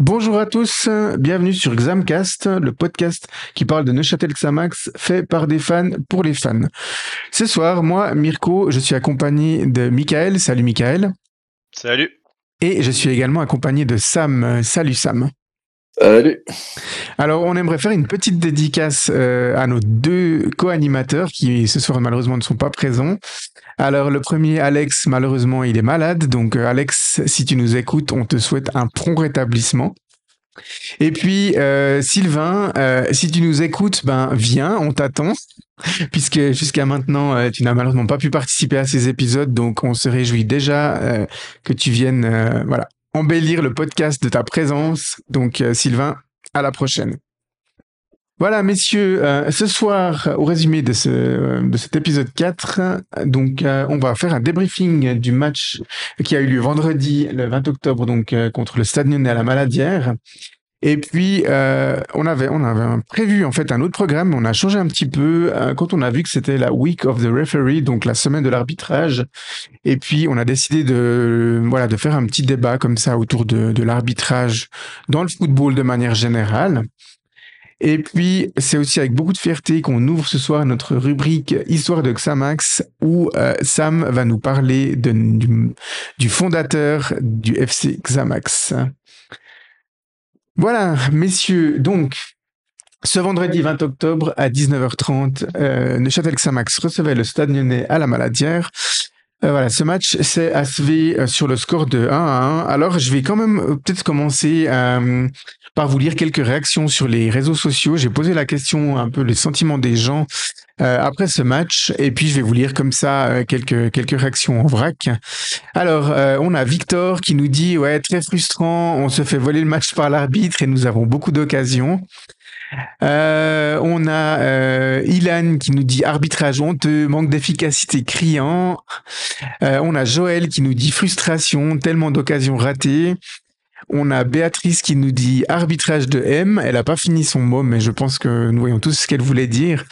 Bonjour à tous, bienvenue sur Xamcast, le podcast qui parle de Neuchâtel Xamax fait par des fans pour les fans. Ce soir, moi, Mirko, je suis accompagné de Michael. Salut Michael. Salut. Et je suis également accompagné de Sam. Salut Sam. Alors, on aimerait faire une petite dédicace euh, à nos deux co-animateurs qui ce soir malheureusement ne sont pas présents. Alors, le premier, Alex, malheureusement, il est malade. Donc, euh, Alex, si tu nous écoutes, on te souhaite un prompt rétablissement. Et puis, euh, Sylvain, si tu nous écoutes, ben viens, on t'attend. Puisque jusqu'à maintenant, tu n'as malheureusement pas pu participer à ces épisodes, donc on se réjouit déjà que tu viennes, voilà, embellir le podcast de ta présence. Donc, euh, Sylvain, à la prochaine. Voilà, messieurs, euh, ce soir, au résumé de, de cet épisode 4, donc, euh, on va faire un débriefing du match qui a eu lieu vendredi, le 20 octobre, donc, contre le Stade Lyonnais à la Maladière. Et puis, euh, on avait, on avait prévu en fait un autre programme. On a changé un petit peu euh, quand on a vu que c'était la week of the referee, donc la semaine de l'arbitrage. Et puis, on a décidé de, voilà, de faire un petit débat comme ça autour de, de l'arbitrage dans le football de manière générale. Et puis, c'est aussi avec beaucoup de fierté qu'on ouvre ce soir notre rubrique Histoire de Xamax, où euh, Sam va nous parler de, du, du fondateur du FC Xamax. Voilà, messieurs, donc, ce vendredi 20 octobre à 19h30, euh, Neuchâtel-Xamax recevait le Stade Lyonnais à la Maladière. Euh, voilà, ce match s'est achevé euh, sur le score de 1 à 1. Alors, je vais quand même euh, peut-être commencer par vous lire quelques réactions sur les réseaux sociaux. J'ai posé la question, un peu les sentiments des gens après ce match, et puis je vais vous lire comme ça quelques quelques réactions en vrac. Alors, on a Victor qui nous dit ouais très frustrant, on se fait voler le match par l'arbitre et nous avons beaucoup d'occasions. Euh, on a euh, Ilan qui nous dit arbitrage honteux, manque d'efficacité criant. Euh, on a Joël qui nous dit frustration, tellement d'occasions ratées. On a Béatrice qui nous dit arbitrage de M. Elle a pas fini son mot, mais je pense que nous voyons tous ce qu'elle voulait dire.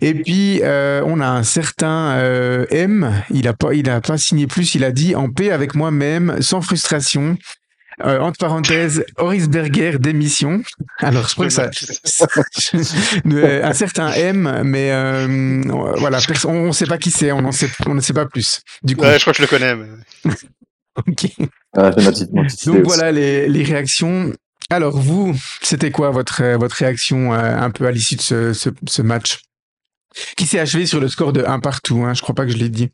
Et puis euh, on a un certain euh, M. Il a pas, il a pas signé plus. Il a dit en paix avec moi-même, sans frustration. Euh, entre parenthèses, Horis Berger démission. Alors, je crois que ça, euh, un certain M, mais euh, voilà, on ne sait pas qui c'est, on ne sait, on ne sait pas plus. Du coup. Ouais, je crois que je le connais. Mais... ok. Ah, Donc voilà les, les, réactions. Alors vous, c'était quoi votre votre réaction un peu à l'issue de ce, ce, ce, match? Qui s'est achevé sur le score de 1 partout hein, Je crois pas que je l'ai dit.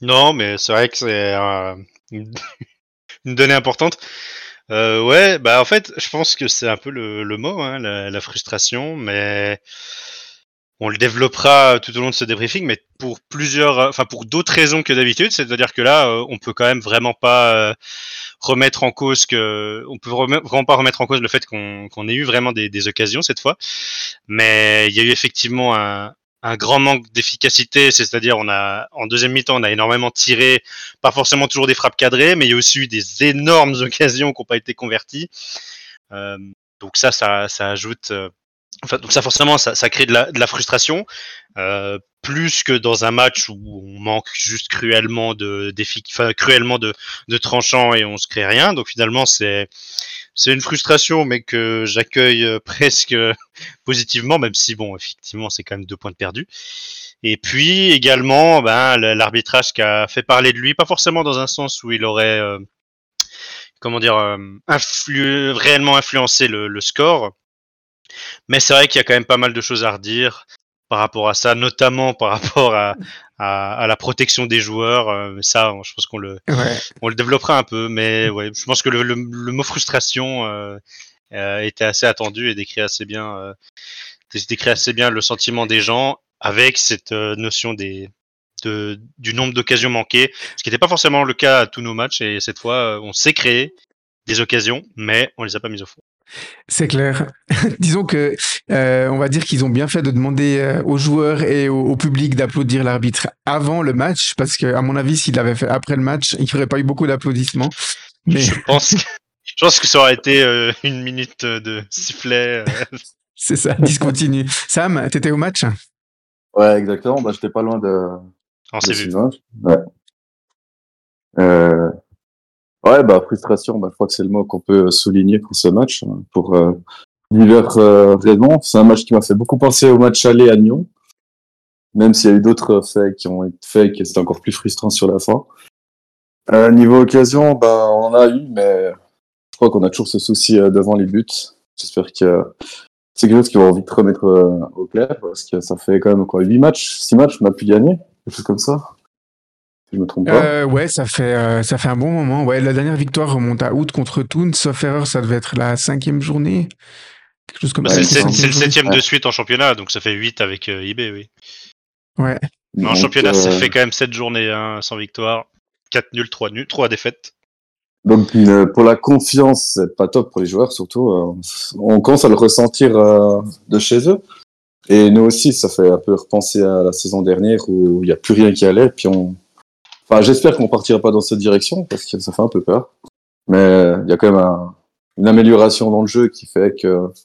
Non, mais c'est vrai que c'est une donnée importante. Euh, ouais, bah en fait, je pense que c'est un peu le, le mot, hein, la, frustration, mais on le développera tout au long de ce débriefing, mais pour plusieurs, enfin pour d'autres raisons que d'habitude, c'est-à-dire que là, euh, on peut quand même vraiment pas euh, remettre en cause que, on peut vraiment pas remettre en cause le fait qu'on qu'on ait eu vraiment des, des, occasions cette fois, mais il y a eu effectivement un, un grand manque d'efficacité, c'est-à-dire on a en deuxième mi-temps on a énormément tiré, pas forcément toujours des frappes cadrées, mais il y a aussi eu des énormes occasions qui n'ont pas été converties. Euh, donc ça, ça, ça ajoute, euh, donc ça forcément ça, ça crée de la, de la frustration, euh, plus que dans un match où on manque juste cruellement de, enfin, cruellement de, de tranchants et on se crée rien. Donc finalement c'est c'est une frustration, mais que j'accueille euh, presque euh, positivement, même si bon, effectivement, c'est quand même deux points de perdu. Et puis également, ben, l'arbitrage qui a fait parler de lui, pas forcément dans un sens où il aurait, euh, comment dire, influ réellement influencé le, le score, mais c'est vrai qu'il y a quand même pas mal de choses à redire par rapport à ça, notamment par rapport à, à, à la protection des joueurs. Euh, ça, je pense qu'on le, on le développera un peu, mais ouais, je pense que le, le, le mot frustration euh, euh, était assez attendu et décrit assez bien, décrit assez bien le sentiment des gens avec cette notion des de, du nombre d'occasions manquées, ce qui n'était pas forcément le cas à tous nos matchs. Et cette fois, on s'est créé des occasions, mais on les a pas mises au fond. C'est clair. Disons que euh, on va dire qu'ils ont bien fait de demander euh, aux joueurs et au, public d'applaudir l'arbitre avant le match, parce que à mon avis, s'il l'avait fait après le match, il n'y aurait pas eu beaucoup d'applaudissements. Mais je pense, que, je pense que ça aurait été euh, une minute de sifflet. C'est ça, discontinu. Sam, t'étais au match? Ouais, exactement. Bah, j'étais pas loin de. On s'est vu. Ouais. Euh, Ouais, bah frustration, bah, je crois que c'est le mot qu'on peut souligner pour ce match, hein, pour euh, divers euh, raisons. C'est un match qui m'a fait beaucoup penser au match aller à Nyon, même s'il y a eu d'autres faits qui ont été faits et c'était encore plus frustrant sur la fin. Euh, niveau occasion, bah, on en a eu, mais je crois qu'on a toujours ce souci euh, devant les buts. J'espère que c'est quelque chose qui va vite remettre euh, au clair, parce que ça fait quand même quoi, 8 matchs, 6 matchs, on a pu gagner, quelque chose comme ça. Si je me trompe pas. Euh, ouais, ça fait, euh, ça fait un bon moment. Ouais, la dernière victoire remonte à août contre Toon. Sauf erreur, ça devait être la cinquième journée. Quelque chose comme Bah, ça. c'est le septième Ouais. de suite en championnat, donc ça fait 8 avec euh, IB, oui. Ouais. Mais en championnat, ça euh, fait quand même 7 journées hein, sans victoire. 4 nuls, 3 nuls, 3 défaites. Donc pour la confiance, c'est pas top pour les joueurs surtout. euh, on commence à le ressentir euh, de chez eux. Et nous aussi, ça fait un peu repenser à la saison dernière où il n'y a plus rien qui allait. Puis on, enfin, j'espère qu'on partira pas dans cette direction parce que ça fait un peu peur. Mais il y a quand même un- une amélioration dans le jeu qui fait que je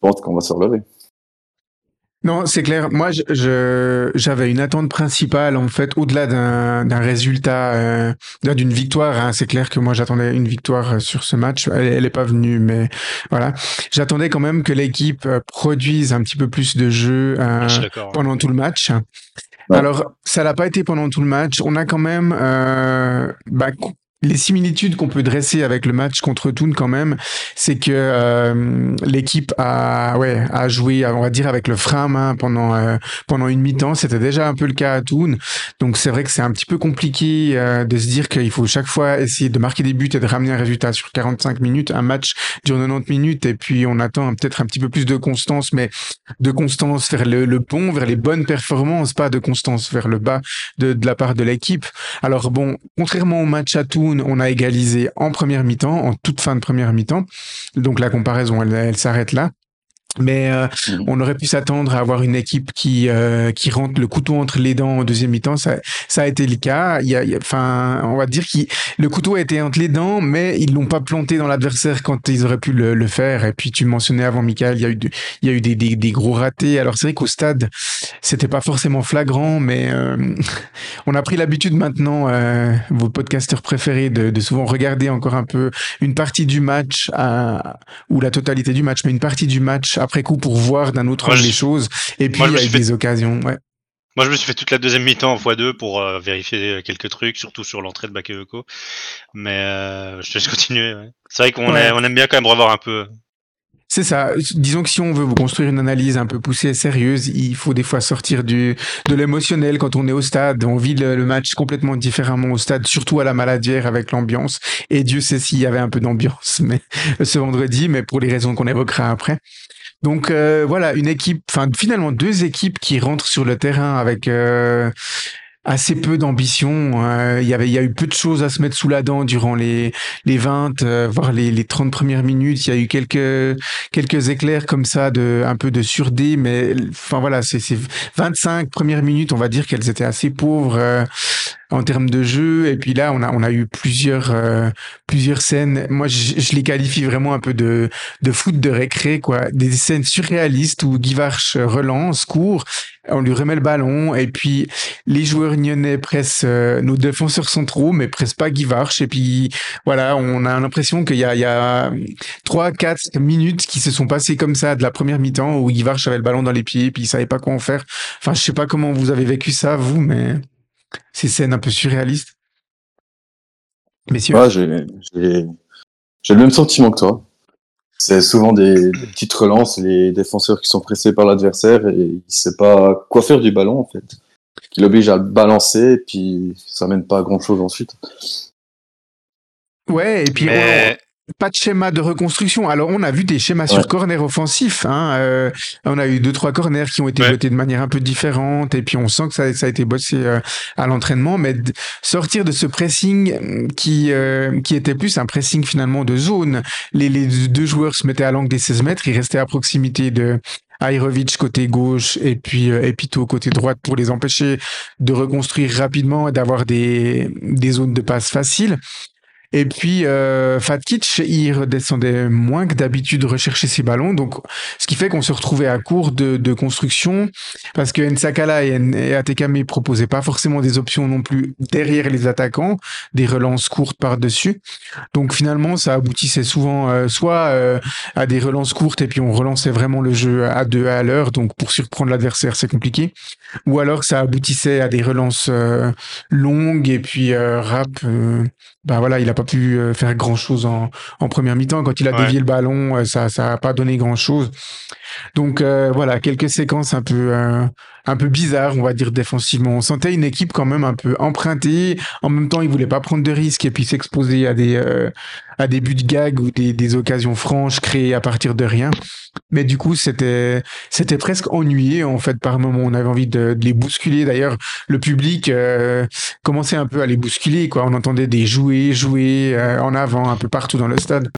pense qu'on va se relever. Non, c'est clair. Moi, je- je, j'avais une attente principale, en fait, au-delà d'un, d'un résultat, euh, d'un- d'une victoire. hein. C'est clair que moi, j'attendais une victoire euh, sur ce match. Elle, elle est pas venue, mais voilà. J'attendais quand même que l'équipe euh, produise un petit peu plus de jeu euh, Je suis d'accord. pendant tout le match. Alors, ça l'a pas été pendant tout le match. On a quand même euh, bah, les similitudes qu'on peut dresser avec le match contre Toon quand même, c'est que euh, l'équipe a, ouais, a joué, on va dire, avec le frein à main pendant euh, pendant une mi-temps. C'était déjà un peu le cas à Toon, donc c'est vrai que c'est un petit peu compliqué euh, de se dire qu'il faut chaque fois essayer de marquer des buts et de ramener un résultat sur 45 minutes. Un match dure 90 minutes et puis on attend peut-être un petit peu plus de constance, mais de constance vers le, le bon, vers les bonnes performances, pas de constance vers le bas de, de la part de l'équipe. Alors bon, contrairement au match à Toon, on a égalisé en première mi-temps, en toute fin de première mi-temps. Donc la comparaison, elle, s'arrête là. Mais euh, Mhm. on aurait pu s'attendre à avoir une équipe qui euh, qui rentre le couteau entre les dents en deuxième mi-temps. Ça, ça a été le cas. Il y a, il y a- enfin, on va dire que le couteau a été entre les dents, mais ils l'ont pas planté dans l'adversaire quand ils auraient pu le, le faire. Et puis tu mentionnais avant, Michael, il y a eu, de- il y a eu des, des, des gros ratés. Alors c'est vrai qu'au stade, c'était pas forcément flagrant, mais euh, on a pris l'habitude maintenant, euh, vos podcasteurs préférés, de, de souvent regarder encore un peu une partie du match à, ou la totalité du match, mais une partie du match après coup pour voir d'un autre angle les choses. Et puis il y a des occasions. Ouais. Moi, je me suis fait toute la deuxième mi-temps en x2 pour euh, vérifier quelques trucs, surtout sur l'entrée de Bakayoko. Mais euh, je te laisse continuer. ouais. C'est vrai qu'on Ouais. est- on aime bien quand même revoir un peu. C'est ça. Disons que si on veut vous construire une analyse un peu poussée et sérieuse, il faut des fois sortir du, de l'émotionnel quand on est au stade. On vit le, le match complètement différemment au stade, surtout à la maladière avec l'ambiance. Et Dieu sait s'il y avait un peu d'ambiance mais, ce vendredi, mais pour les raisons qu'on évoquera après. Donc euh, voilà, une équipe, enfin finalement deux équipes qui rentrent sur le terrain avec euh, assez peu d'ambition. Euh, Il y avait, il y a eu peu de choses à se mettre sous la dent durant les les 20, euh, voire les, les 30 premières minutes. Il y a eu quelques quelques éclairs comme ça de un peu de surdé, mais enfin voilà, c'est c'est 25 premières minutes, on va dire qu'elles étaient assez pauvres euh, en termes de jeu. Et puis là, on a on a eu plusieurs euh, plusieurs scènes. Moi, je, je les qualifie vraiment un peu de de foot de récré, quoi. Des scènes surréalistes où Guivarch relance, court, on lui remet le ballon, et puis les joueurs nyonnais pressent euh, nos défenseurs centraux, mais pressent pas Guivarch. Et puis voilà, on a l'impression qu'il y a, il y a 3, 4 minutes qui se sont passées comme ça de la première mi-temps où Guivarch avait le ballon dans les pieds, puis il savait pas quoi en faire. Enfin, je sais pas comment vous avez vécu ça, vous, mais ces scènes un peu surréalistes. Messieurs. Ouais, j'ai, j'ai le même sentiment que toi. C'est souvent des, des petites relances, les défenseurs qui sont pressés par l'adversaire et il sait pas quoi faire du ballon, en fait. Qui l'oblige à balancer, et puis ça mène pas à grand chose ensuite. Ouais, et puis Mais pas de schéma de reconstruction. Alors on a vu des schémas Ouais. sur corner offensif. Hein, euh, on a eu deux trois corners qui ont été Ouais. jetés de manière un peu différente, et puis on sent que ça, ça a été bossé euh, à l'entraînement. Mais sortir de ce pressing euh, qui euh, qui était plus un pressing finalement de zone. Les, les deux joueurs se mettaient à l'angle des 16 mètres, ils restaient à proximité de Airovic côté gauche et puis euh, Epito côté droite pour les empêcher de reconstruire rapidement et d'avoir des, des zones de passe faciles. Et puis, euh, Fatkic, il redescendait moins que d'habitude rechercher ses ballons. Donc, ce qui fait qu'on se retrouvait à court de, de construction parce que Nsakala et, et Atekame proposaient pas forcément des options non plus derrière les attaquants, des relances courtes par-dessus. Donc, finalement, ça aboutissait souvent euh, soit euh, à des relances courtes et puis on relançait vraiment le jeu à deux à l'heure. Donc, pour surprendre l'adversaire, c'est compliqué. Ou alors, ça aboutissait à des relances euh, longues et puis rap. ben voilà, il a pas pu euh, faire grand chose en, en première mi-temps. Quand il a dévié le ballon, euh, ça ça a pas donné grand chose. Donc euh, voilà, quelques séquences un peu un peu bizarres, on va dire défensivement. On sentait une équipe quand même un peu empruntée. En même temps, il voulait pas prendre de risques et puis s'exposer à des à des buts de gag ou des, des occasions franches créées à partir de rien. Mais du coup, c'était c'était presque ennuyé en fait par moment. On avait envie de, de les bousculer. D'ailleurs, le public commençait un peu à les bousculer. Quoi, on entendait des jouets, jouer euh, en avant un peu partout dans le stade.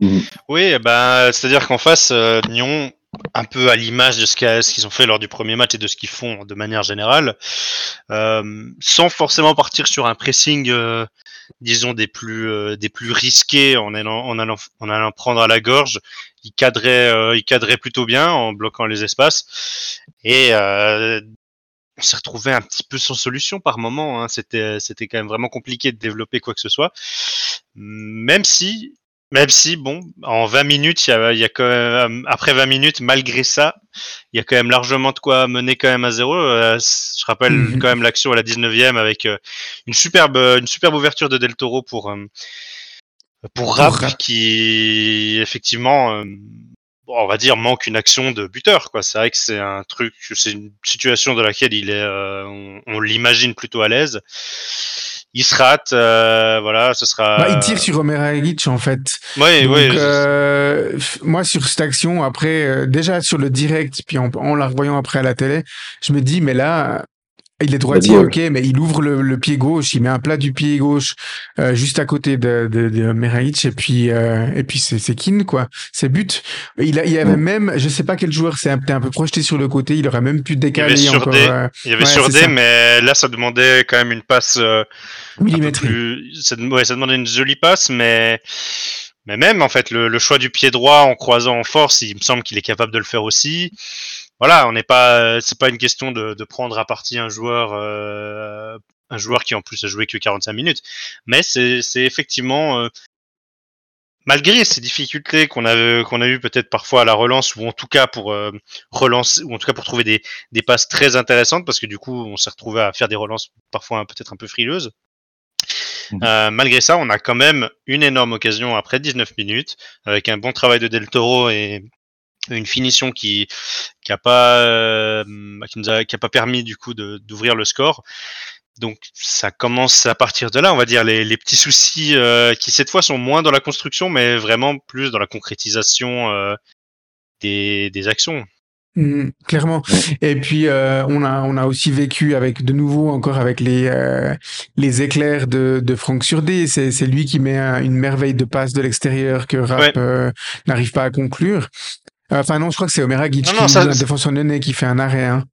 Mhm. Oui, ben, c'est-à-dire qu'en face, euh, Nyon, un peu à l'image de ce qu'ils ont fait lors du premier match et de ce qu'ils font de manière générale, euh, sans forcément partir sur un pressing, disons, des plus, des plus risqués en allant, en, allant, en allant prendre à la gorge. Il cadrait, il cadrait plutôt bien en bloquant les espaces. Et on s'est retrouvé un petit peu sans solution par moment. Hein. C'était quand même vraiment compliqué de développer quoi que ce soit. Même si, même si, bon, en 20 minutes, il y a, y a, quand même, après 20 minutes, malgré ça, il y a quand même largement de quoi mener quand même à zéro. Euh, je rappelle mmh quand même l'action à la 19e avec euh, une superbe, une superbe ouverture de Del Toro pour, euh, pour Rap, qui effectivement on va dire, manque une action de buteur. Quoi. C'est vrai que c'est un truc, c'est une situation dans laquelle il est, euh, on, l'imagine plutôt à l'aise. Il se rate, euh, voilà, ce sera. Bah, il tire sur Omer Agic en fait. Oui, oui. Euh, moi, sur cette action, après, déjà sur le direct, puis en, en, la revoyant après à la télé, je me dis, mais là, il est droitier, ok, mais il ouvre le, pied gauche, il met un plat du pied gauche euh, juste à côté de, de, de et puis euh, et puis c'est c'est Kin quoi, c'est but. Il a, il y avait même, je sais pas quel joueur, c'est un, un peu projeté sur le côté, il aurait même pu décaler il y avait encore. Euh, il y avait sur D, mais là ça demandait quand même une passe millimétrique. Ça, ouais, ça demandait une jolie passe, mais mais même en fait le, le choix du pied droit en croisant en force, il me semble qu'il est capable de le faire aussi voilà, on n'est pas, c'est pas une question de, de, prendre à partie un joueur, euh, un joueur qui en plus a joué que 45 minutes, mais c'est, effectivement, euh, malgré ces difficultés qu'on a, qu'on a eu peut-être parfois à la relance ou en tout cas pour euh, relancer, ou en tout cas pour trouver des, des passes très intéressantes, parce que du coup on s'est retrouvé à faire des relances parfois peut-être un peu frileuses. Mmh. Euh, malgré ça, on a quand même une énorme occasion après 19 minutes, avec un bon travail de Del Toro et, une finition qui qui a pas euh, qui nous a, qui a pas permis du coup d'ouvrir le score. Donc ça commence à partir de là, on va dire les, les petits soucis euh, qui cette fois sont moins dans la construction, mais vraiment plus dans la concrétisation euh, des, des actions. Mmh, clairement. Et puis euh, on a on a aussi vécu avec de nouveau encore avec les euh, les éclairs de de Franck Surdé. C'est c'est lui qui met une merveille de passe de l'extérieur que Rap euh, n'arrive pas à conclure. Enfin non, je crois que c'est Omer Agic qui ça... un défenseur nez qui fait un arrêt. Hein.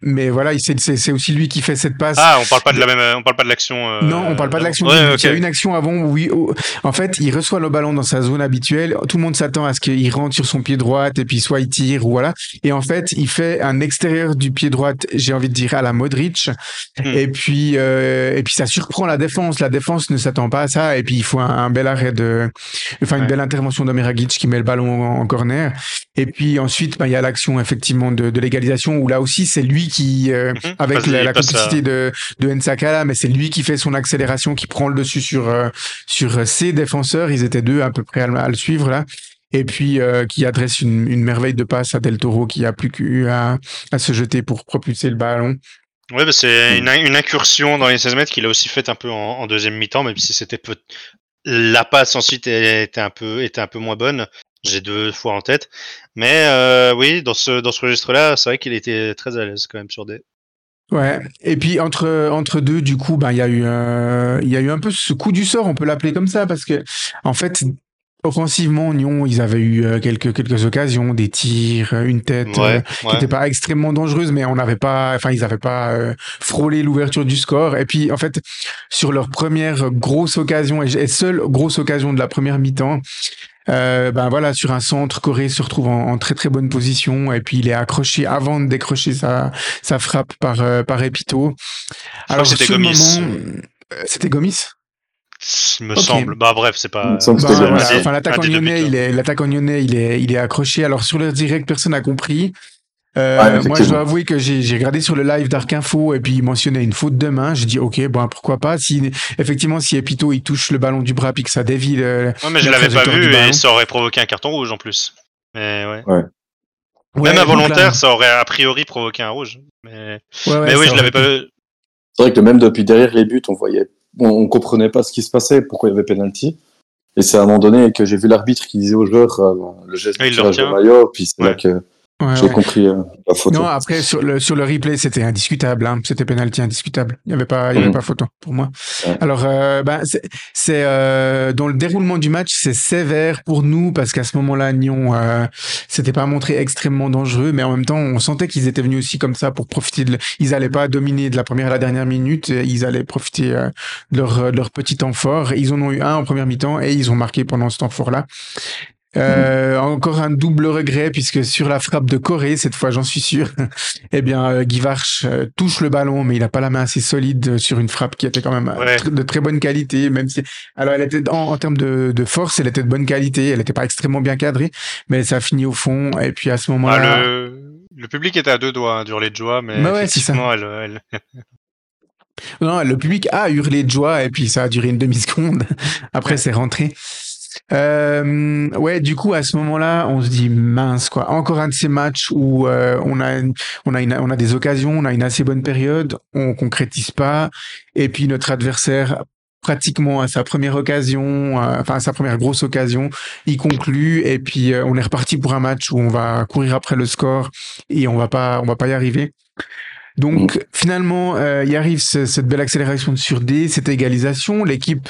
Mais voilà, c'est aussi lui qui fait cette passe. Ah, on parle pas de la même, on parle pas de l'action. Euh... Non, on parle pas de l'action. Ouais, okay. Il y a une action avant où, oui, en fait, il reçoit le ballon dans sa zone habituelle. Tout le monde s'attend à ce qu'il rentre sur son pied droit et puis soit il tire ou voilà. Et en fait, il fait un extérieur du pied droit, j'ai envie de dire à la Modric. Hmm. Et puis euh, et puis ça surprend la défense. La défense ne s'attend pas à ça. Et puis il faut un, un bel arrêt de, enfin une ouais. belle intervention d'Omer Agic qui met le ballon en, en corner. Et puis ensuite, bah, il y a l'action effectivement de, de l'égalisation où là aussi c'est lui qui, euh, mmh, avec la, la complicité de, de Nsakala, mais c'est lui qui fait son accélération, qui prend le dessus sur euh, sur ses défenseurs. Ils étaient deux à peu près à, à le suivre là. Et puis euh, qui adresse une, une, merveille de passe à Del Toro qui a plus qu'à à se jeter pour propulser le ballon. Ouais, bah c'est une, une, incursion dans les 16 mètres qu'il a aussi fait un peu en, en deuxième mi-temps, même si c'était peu... la passe ensuite était un peu était un peu moins bonne. J'ai deux fois en tête. Mais euh, oui, dans ce, dans ce registre-là, c'est vrai qu'il était très à l'aise quand même sur des. Ouais. Et puis entre entre deux, du coup, ben il y a eu il y a eu un peu ce coup du sort, on peut l'appeler comme ça, parce que en fait, offensivement, Nyon, ils avaient eu euh, quelques quelques occasions, des tirs, euh, une tête Ouais, euh, qui ouais. n'était pas extrêmement dangereuse, mais on n'avait pas, enfin, ils n'avaient pas euh, frôlé l'ouverture du score. Et puis, en fait, sur leur première grosse occasion et seule grosse occasion de la première mi-temps. Euh, ben voilà, sur un centre, Corée se retrouve en, en très très bonne position et puis il est accroché avant de décrocher sa, sa frappe par, euh, par Epito. crois que c'était sur le Gomis. moment, euh, c'était Gomis? Il me semble. Bah bref, c'est pas. Bah, voilà, enfin, des deux lyonnais, il est, lyonnais, il est, il est accroché. Alors, sur le direct, personne n'a compris. Euh, Ouais, moi, je dois avouer que j'ai, regardé sur le live d'Arc Info et puis il mentionnait une faute de main. J'ai dit, OK, bon, pourquoi pas? Si, effectivement, si Epito, il touche le ballon du bras puis que ça dévie le, Ouais, mais je la l'avais pas vu et ça aurait provoqué un carton rouge en plus. Mais ouais. Ouais, Même involontaire, là- ça aurait a priori provoqué un rouge. Mais, ouais, ouais, mais oui, je l'avais pas. C'est vrai que même depuis derrière les buts, on voyait, on, on comprenait pas ce qui se passait, pourquoi il y avait penalty. Et c'est à un moment donné que j'ai vu l'arbitre qui disait aux joueurs euh, le geste Ah, de il le tirage de retient. maillot, puis c'est Ouais. là que. Ouais, j'ai ouais. compris euh, la photo. Non, après, sur le, sur le replay, c'était indiscutable. Hein. C'était penalty indiscutable. Il n'y avait pas, il y avait Mhm. pas photo pour moi. Ouais. Alors, euh, ben, c'est, euh, dans le déroulement du match, c'est sévère pour nous parce qu'à ce moment-là, Nyon, euh, c'était pas montré extrêmement dangereux, mais en même temps, on sentait qu'ils étaient venus aussi comme ça pour profiter de, ils allaient pas dominer de la première à la dernière minute, ils allaient profiter euh, de leur, de leur petit temps fort. Ils en ont eu un en première mi-temps et ils ont marqué pendant ce temps fort-là. Euh, Encore un double regret puisque sur la frappe de Corée, cette fois j'en suis sûr, eh bien euh, Guy Varch euh, touche le ballon mais il n'a pas la main assez solide euh, sur une frappe qui était quand même Ouais. de très bonne qualité, même si alors elle était en, en termes de, de force, elle était de bonne qualité, elle n'était pas extrêmement bien cadrée, mais ça a fini au fond et puis à ce Ah, moment-là, le... le public était à deux doigts hein, d'hurler de joie, mais Bah ouais, effectivement, elle- Non, le public a hurlé de joie et puis ça a duré une demi-seconde. Après, c'est rentré. Euh, ouais, du coup, à ce moment-là, on se dit mince quoi. Encore un de ces matchs où euh, on a, on a, on a des occasions, on a une assez bonne période, on concrétise pas, et puis notre adversaire pratiquement à sa première occasion, euh, enfin à sa première grosse occasion, il conclut et puis euh, on est reparti pour un match où on va courir après le score et on va pas, on va pas y arriver. Donc finalement, euh, il arrive ce- cette belle accélération sur D, cette égalisation. L'équipe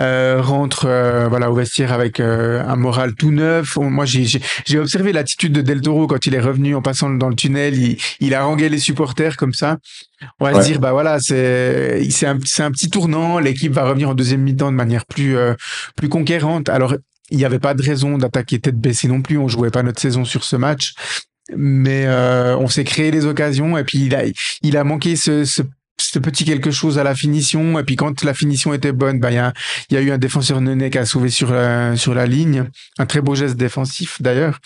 euh, rentre euh, voilà au vestiaire avec euh, un moral tout neuf. Moi, j'ai observé l'attitude de Del Toro quand il est revenu en passant dans le tunnel. Il, il a rangé les supporters comme ça. On va Ouais. se dire bah voilà, c'est c'est un, un petit tournant. L'équipe va revenir en deuxième mi-temps de manière plus euh, plus conquérante. Alors il n'y avait pas de raison d'attaquer tête baissée non plus. On jouait pas notre saison sur ce match mais euh, on s'est créé des occasions et puis il a il a manqué ce, ce ce petit quelque chose à la finition. Et puis quand la finition était bonne bah il y a y a eu un défenseur Nené qui a sauvé sur la, sur la ligne. Un très beau geste défensif d'ailleurs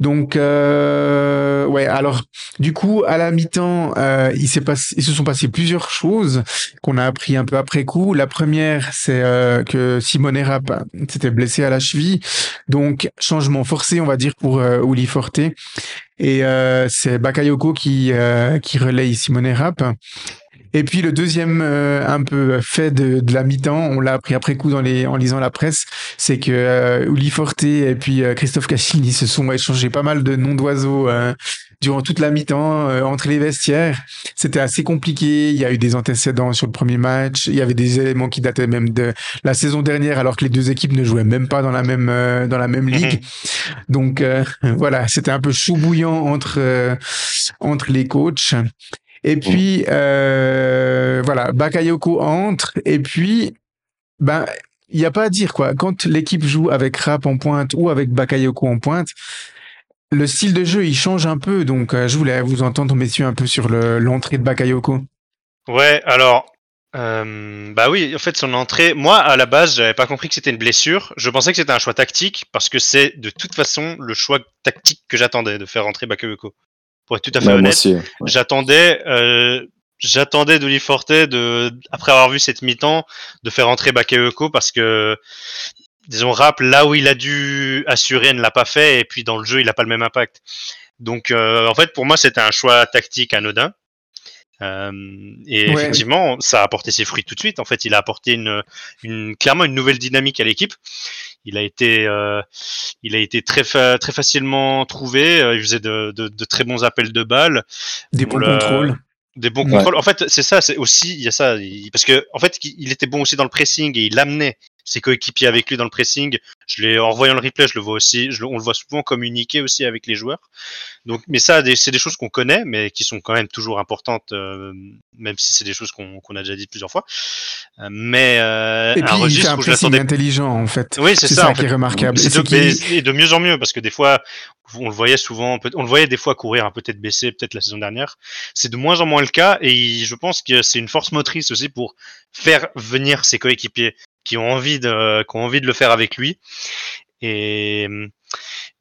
donc euh, ouais alors du coup à la mi-temps euh, il s'est passé se sont passées plusieurs choses qu'on a appris un peu après coup. La première c'est euh, que Simone Rapp s'était blessé à la cheville. Donc changement forcé on va dire pour euh, Uli Forte. Et euh, c'est Bakayoko qui euh, qui relaye Simone Rapp. Et puis le deuxième euh, un peu fait de, de la mi-temps, on l'a appris après coup dans les en lisant la presse, c'est que euh, Uli Forte et puis euh, Christophe Cassini se sont échangés pas mal de noms d'oiseaux euh, durant toute la mi-temps euh, entre les vestiaires. C'était assez compliqué. Il y a eu des antécédents sur le premier match. Il y avait des éléments qui dataient même de la saison dernière, alors que les deux équipes ne jouaient même pas dans la même euh, dans la même ligue. Donc euh, voilà, c'était un peu chaud bouillant entre euh, entre les coachs. Et puis euh, voilà, Bakayoko entre et puis ben il y a pas à dire quoi. Quand l'équipe joue avec Rap en pointe ou avec Bakayoko en pointe, le style de jeu il change un peu. Donc euh, je voulais vous entendre messieurs un peu sur le- l'entrée de Bakayoko. Ouais, alors. euh, bah oui, en fait, son entrée. Moi, à la base, j'avais pas compris que c'était une blessure. Je pensais que c'était un choix tactique parce que c'est de toute façon le choix tactique que j'attendais de faire rentrer Bakayoko. Pour être tout à fait Ouais, honnête, ouais. j'attendais, euh, j'attendais d'Oli Forte de, après avoir vu cette mi-temps, de faire entrer Bakayoko parce que, disons, Rap, là où il a dû assurer, ne l'a pas fait, et puis dans le jeu, il n'a pas le même impact. Donc, euh, en fait, pour moi, c'était un choix tactique anodin. Euh, et Ouais. effectivement, ça a apporté ses fruits tout de suite. En fait, il a apporté une, une clairement une nouvelle dynamique à l'équipe. Il a été, euh, il a été très fa- très facilement trouvé. Euh, Il faisait de, de, de très bons appels de balles Des Bon, bons le- contrôles. des bons Ouais. contrôles. En fait, c'est ça, c'est aussi, il y a ça, il- parce que en fait, il était bon aussi dans le pressing et il amenait ses coéquipiers avec lui dans le pressing. Je l'ai en voyant le replay, je le vois aussi, je, on le voit souvent communiquer aussi avec les joueurs. Donc, mais ça, c'est des choses qu'on connaît, mais qui sont quand même toujours importantes, euh, même si c'est des choses qu'on a déjà dit plusieurs fois. Euh, mais euh, et puis, un registre fait un intelligent en fait. Oui, c'est ça, ça qui est remarquable. Et, de, et de mieux en mieux parce que des fois, on le voyait souvent, on le voyait des fois courir un peu tête baissée, peut-être la saison dernière. C'est de moins en moins le cas et je pense que c'est une force motrice aussi pour faire venir ses coéquipiers qui ont envie de, qui ont envie de le faire avec lui. Et,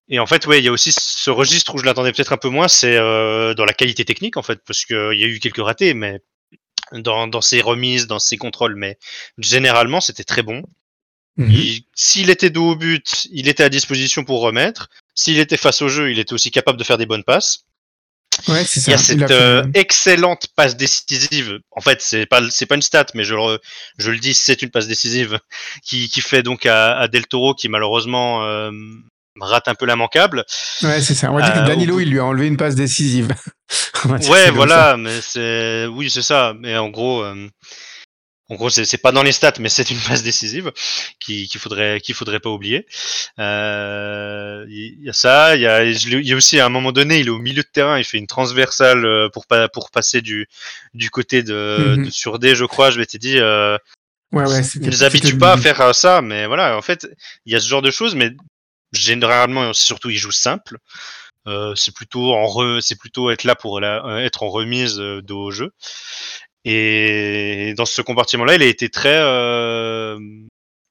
et en fait, ouais, il y a aussi ce registre où je l'attendais peut-être un peu moins, c'est euh, dans la qualité technique en fait, parce qu'il y a eu quelques ratés, mais dans, dans ses remises, dans ses contrôles, mais généralement c'était très bon. Mhm. S'il était dos au but, il était à disposition pour remettre. S'il était face au jeu, il était aussi capable de faire des bonnes passes. Ouais, c'est ça. Il y a cette euh, excellente passe décisive. En fait, c'est pas c'est pas une stat, mais je le je le dis, c'est une passe décisive qui, qui fait donc à, à Del Toro qui malheureusement euh, rate un peu l'immanquable. Ouais, c'est ça. On va dire que euh, Danilo, il lui a enlevé une passe décisive. ouais, voilà, mais c'est oui, c'est ça. Mais en gros, en gros, c'est pas dans les stats, mais c'est une passe décisive qu'il faudrait qu'il faudrait pas oublier. Euh, il y a ça, il y a, il y a aussi à un moment donné, il est au milieu de terrain, il fait une transversale euh, pour pas pour passer du du côté de, mhm. sur D, je crois. Je m'étais dit. Euh, ouais, ouais, ne les habitue pas à faire ça, mais voilà. En fait, il y a ce genre de choses, mais généralement, surtout, il joue simple. Euh, c'est plutôt en c'est plutôt être là pour la, être en remise de haut jeu. Et dans ce compartiment-là, il a été très, euh,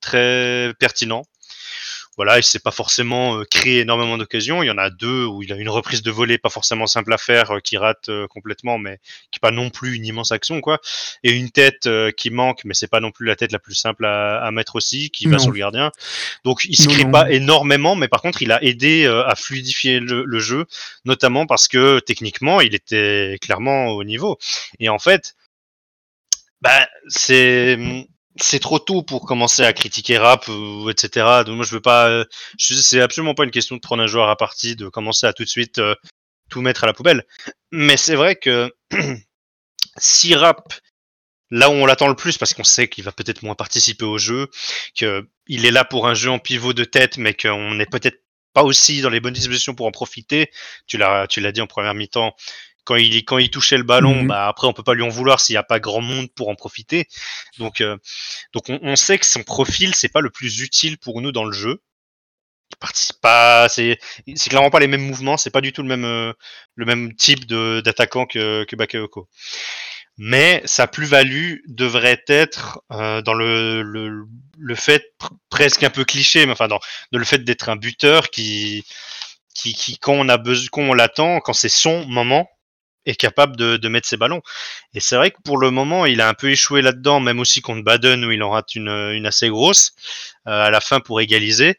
très pertinent. Voilà, il s'est pas forcément euh, créé énormément d'occasions. Il y en a deux où il a une reprise de volée pas forcément simple à faire, euh, qui rate complètement, mais qui est pas non plus une immense action, quoi. Et une tête qui manque, mais c'est pas non plus la tête la plus simple à, à mettre aussi, qui va sur le gardien. Donc il se crée pas énormément, mais par contre il a aidé à fluidifier le, le, jeu, notamment parce que techniquement il était clairement au niveau. Et en fait, bah, c'est c'est trop tôt pour commencer à critiquer rap ou etc. Donc moi je veux pas, euh, c'est absolument pas une question de prendre un joueur à partie, de commencer à tout de suite euh, tout mettre à la poubelle. Mais c'est vrai que si rap là où on l'attend le plus parce qu'on sait qu'il va peut-être moins participer au jeu, qu'il est là pour un jeu en pivot de tête, mais qu'on n'est peut-être pas aussi dans les bonnes dispositions pour en profiter. Tu l'as, tu l'as dit en première mi-temps quand il quand il touchait le ballon, mhm. bah après on peut pas lui en vouloir s'il n'y a pas grand monde pour en profiter. Donc euh, donc on, sait que son profil c'est pas le plus utile pour nous dans le jeu. Il participe pas, c'est c'est clairement pas les mêmes mouvements, c'est pas du tout le même euh, le même type de d'attaquant que que Bakayoko. Mais sa plus-value devrait être euh, dans le, le, le fait presque un peu cliché, mais enfin dans, dans le fait d'être un buteur qui, qui, qui quand on a besoin, quand on l'attend, quand c'est son moment, est capable de, mettre ses ballons. Et c'est vrai que pour le moment, il a un peu échoué là-dedans, même aussi contre Baden où il en rate une, une assez grosse euh, à la fin pour égaliser.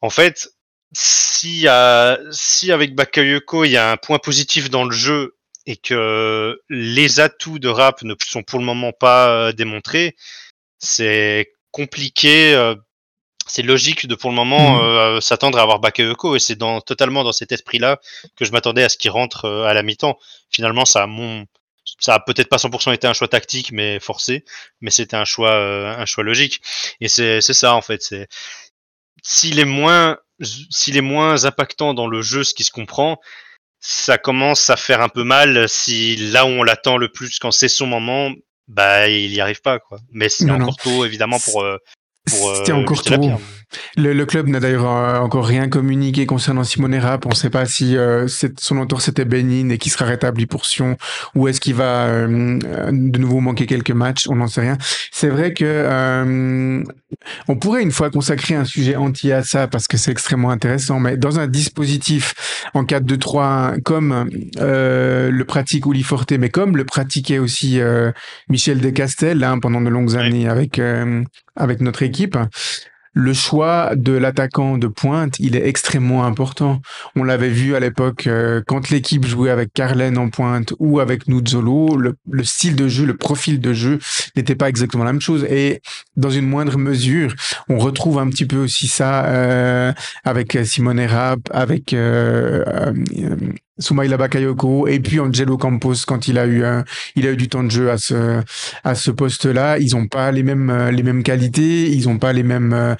En fait, si, euh, si avec Bakayoko, il y a un point positif dans le jeu et que les atouts de rap ne sont pour le moment pas euh, démontrés, c'est compliqué c'est logique de pour le moment mmh. euh, s'attendre à avoir Bakayoko et c'est dans, totalement dans cet esprit-là que je m'attendais à ce qu'il rentre euh, à la mi-temps. Finalement, ça a mon, ça a peut-être pas 100% été un choix tactique, mais forcé, mais c'était un choix, euh, un choix logique. Et c'est, c'est ça en fait. C'est s'il est moins, s'il est moins impactant dans le jeu, ce qui se comprend, ça commence à faire un peu mal si là où on l'attend le plus quand c'est son moment, bah il y arrive pas quoi. Mais c'est encore tôt évidemment pour c'était euh, encore trop. Le, le, club n'a d'ailleurs euh, encore rien communiqué concernant Simone Rapp. On ne sait pas si euh, son entour c'était Benin et qui sera rétabli pour Sion ou est-ce qu'il va euh, de nouveau manquer quelques matchs. On n'en sait rien. C'est vrai que on pourrait une fois consacrer un sujet entier à ça parce que c'est extrêmement intéressant. Mais dans un dispositif en 4-2-3 comme le pratique Uli Forte, mais comme le pratiquait aussi Michel Descastel hein, pendant de longues années avec avec notre équipe le choix de l'attaquant de pointe, il est extrêmement important. On l'avait vu à l'époque euh, quand l'équipe jouait avec Carlen en pointe ou avec Nuzzolo, le, le, style de jeu, le profil de jeu n'était pas exactement la même chose. Et dans une moindre mesure, on retrouve un petit peu aussi ça euh, avec Simone Rapp, avec euh, Soumaïla Bakayoko et puis Angelo Campos quand il a eu il a eu du temps de jeu à ce à ce poste-là. Ils ont pas les mêmes les mêmes qualités, ils ont pas les mêmes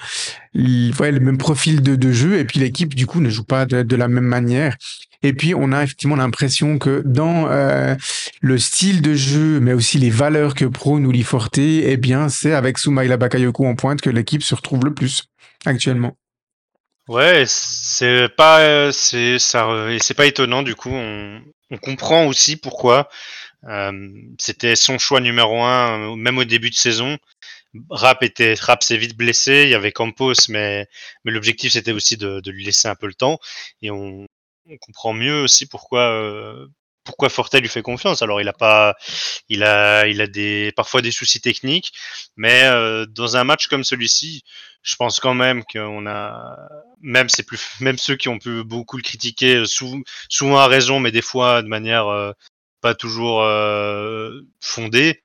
ouais, le même profil de, de jeu et puis l'équipe du coup ne joue pas de, de la même manière. Et puis, on a effectivement l'impression que dans euh, le style de jeu, mais aussi les valeurs que prône Uli Forte, eh bien, c'est avec Soumaïla Bakayoko en pointe que l'équipe se retrouve le plus actuellement. Ouais, c'est pas, c'est ça, c'est pas étonnant du coup. On, on comprend aussi pourquoi. Euh, c'était son choix numéro un, même au début de saison. Rap était, Rap s'est vite blessé. Il y avait Campos, mais mais l'objectif c'était aussi de, de, lui laisser un peu le temps. Et on, on comprend mieux aussi pourquoi euh, pourquoi Forte lui fait confiance. Alors il a pas, il a, il a des parfois des soucis techniques, mais euh, dans un match comme celui-ci, je pense quand même qu'on a, même c'est plus, même ceux qui ont pu beaucoup le critiquer, euh, souvent à raison, mais des fois de manière pas toujours fondée.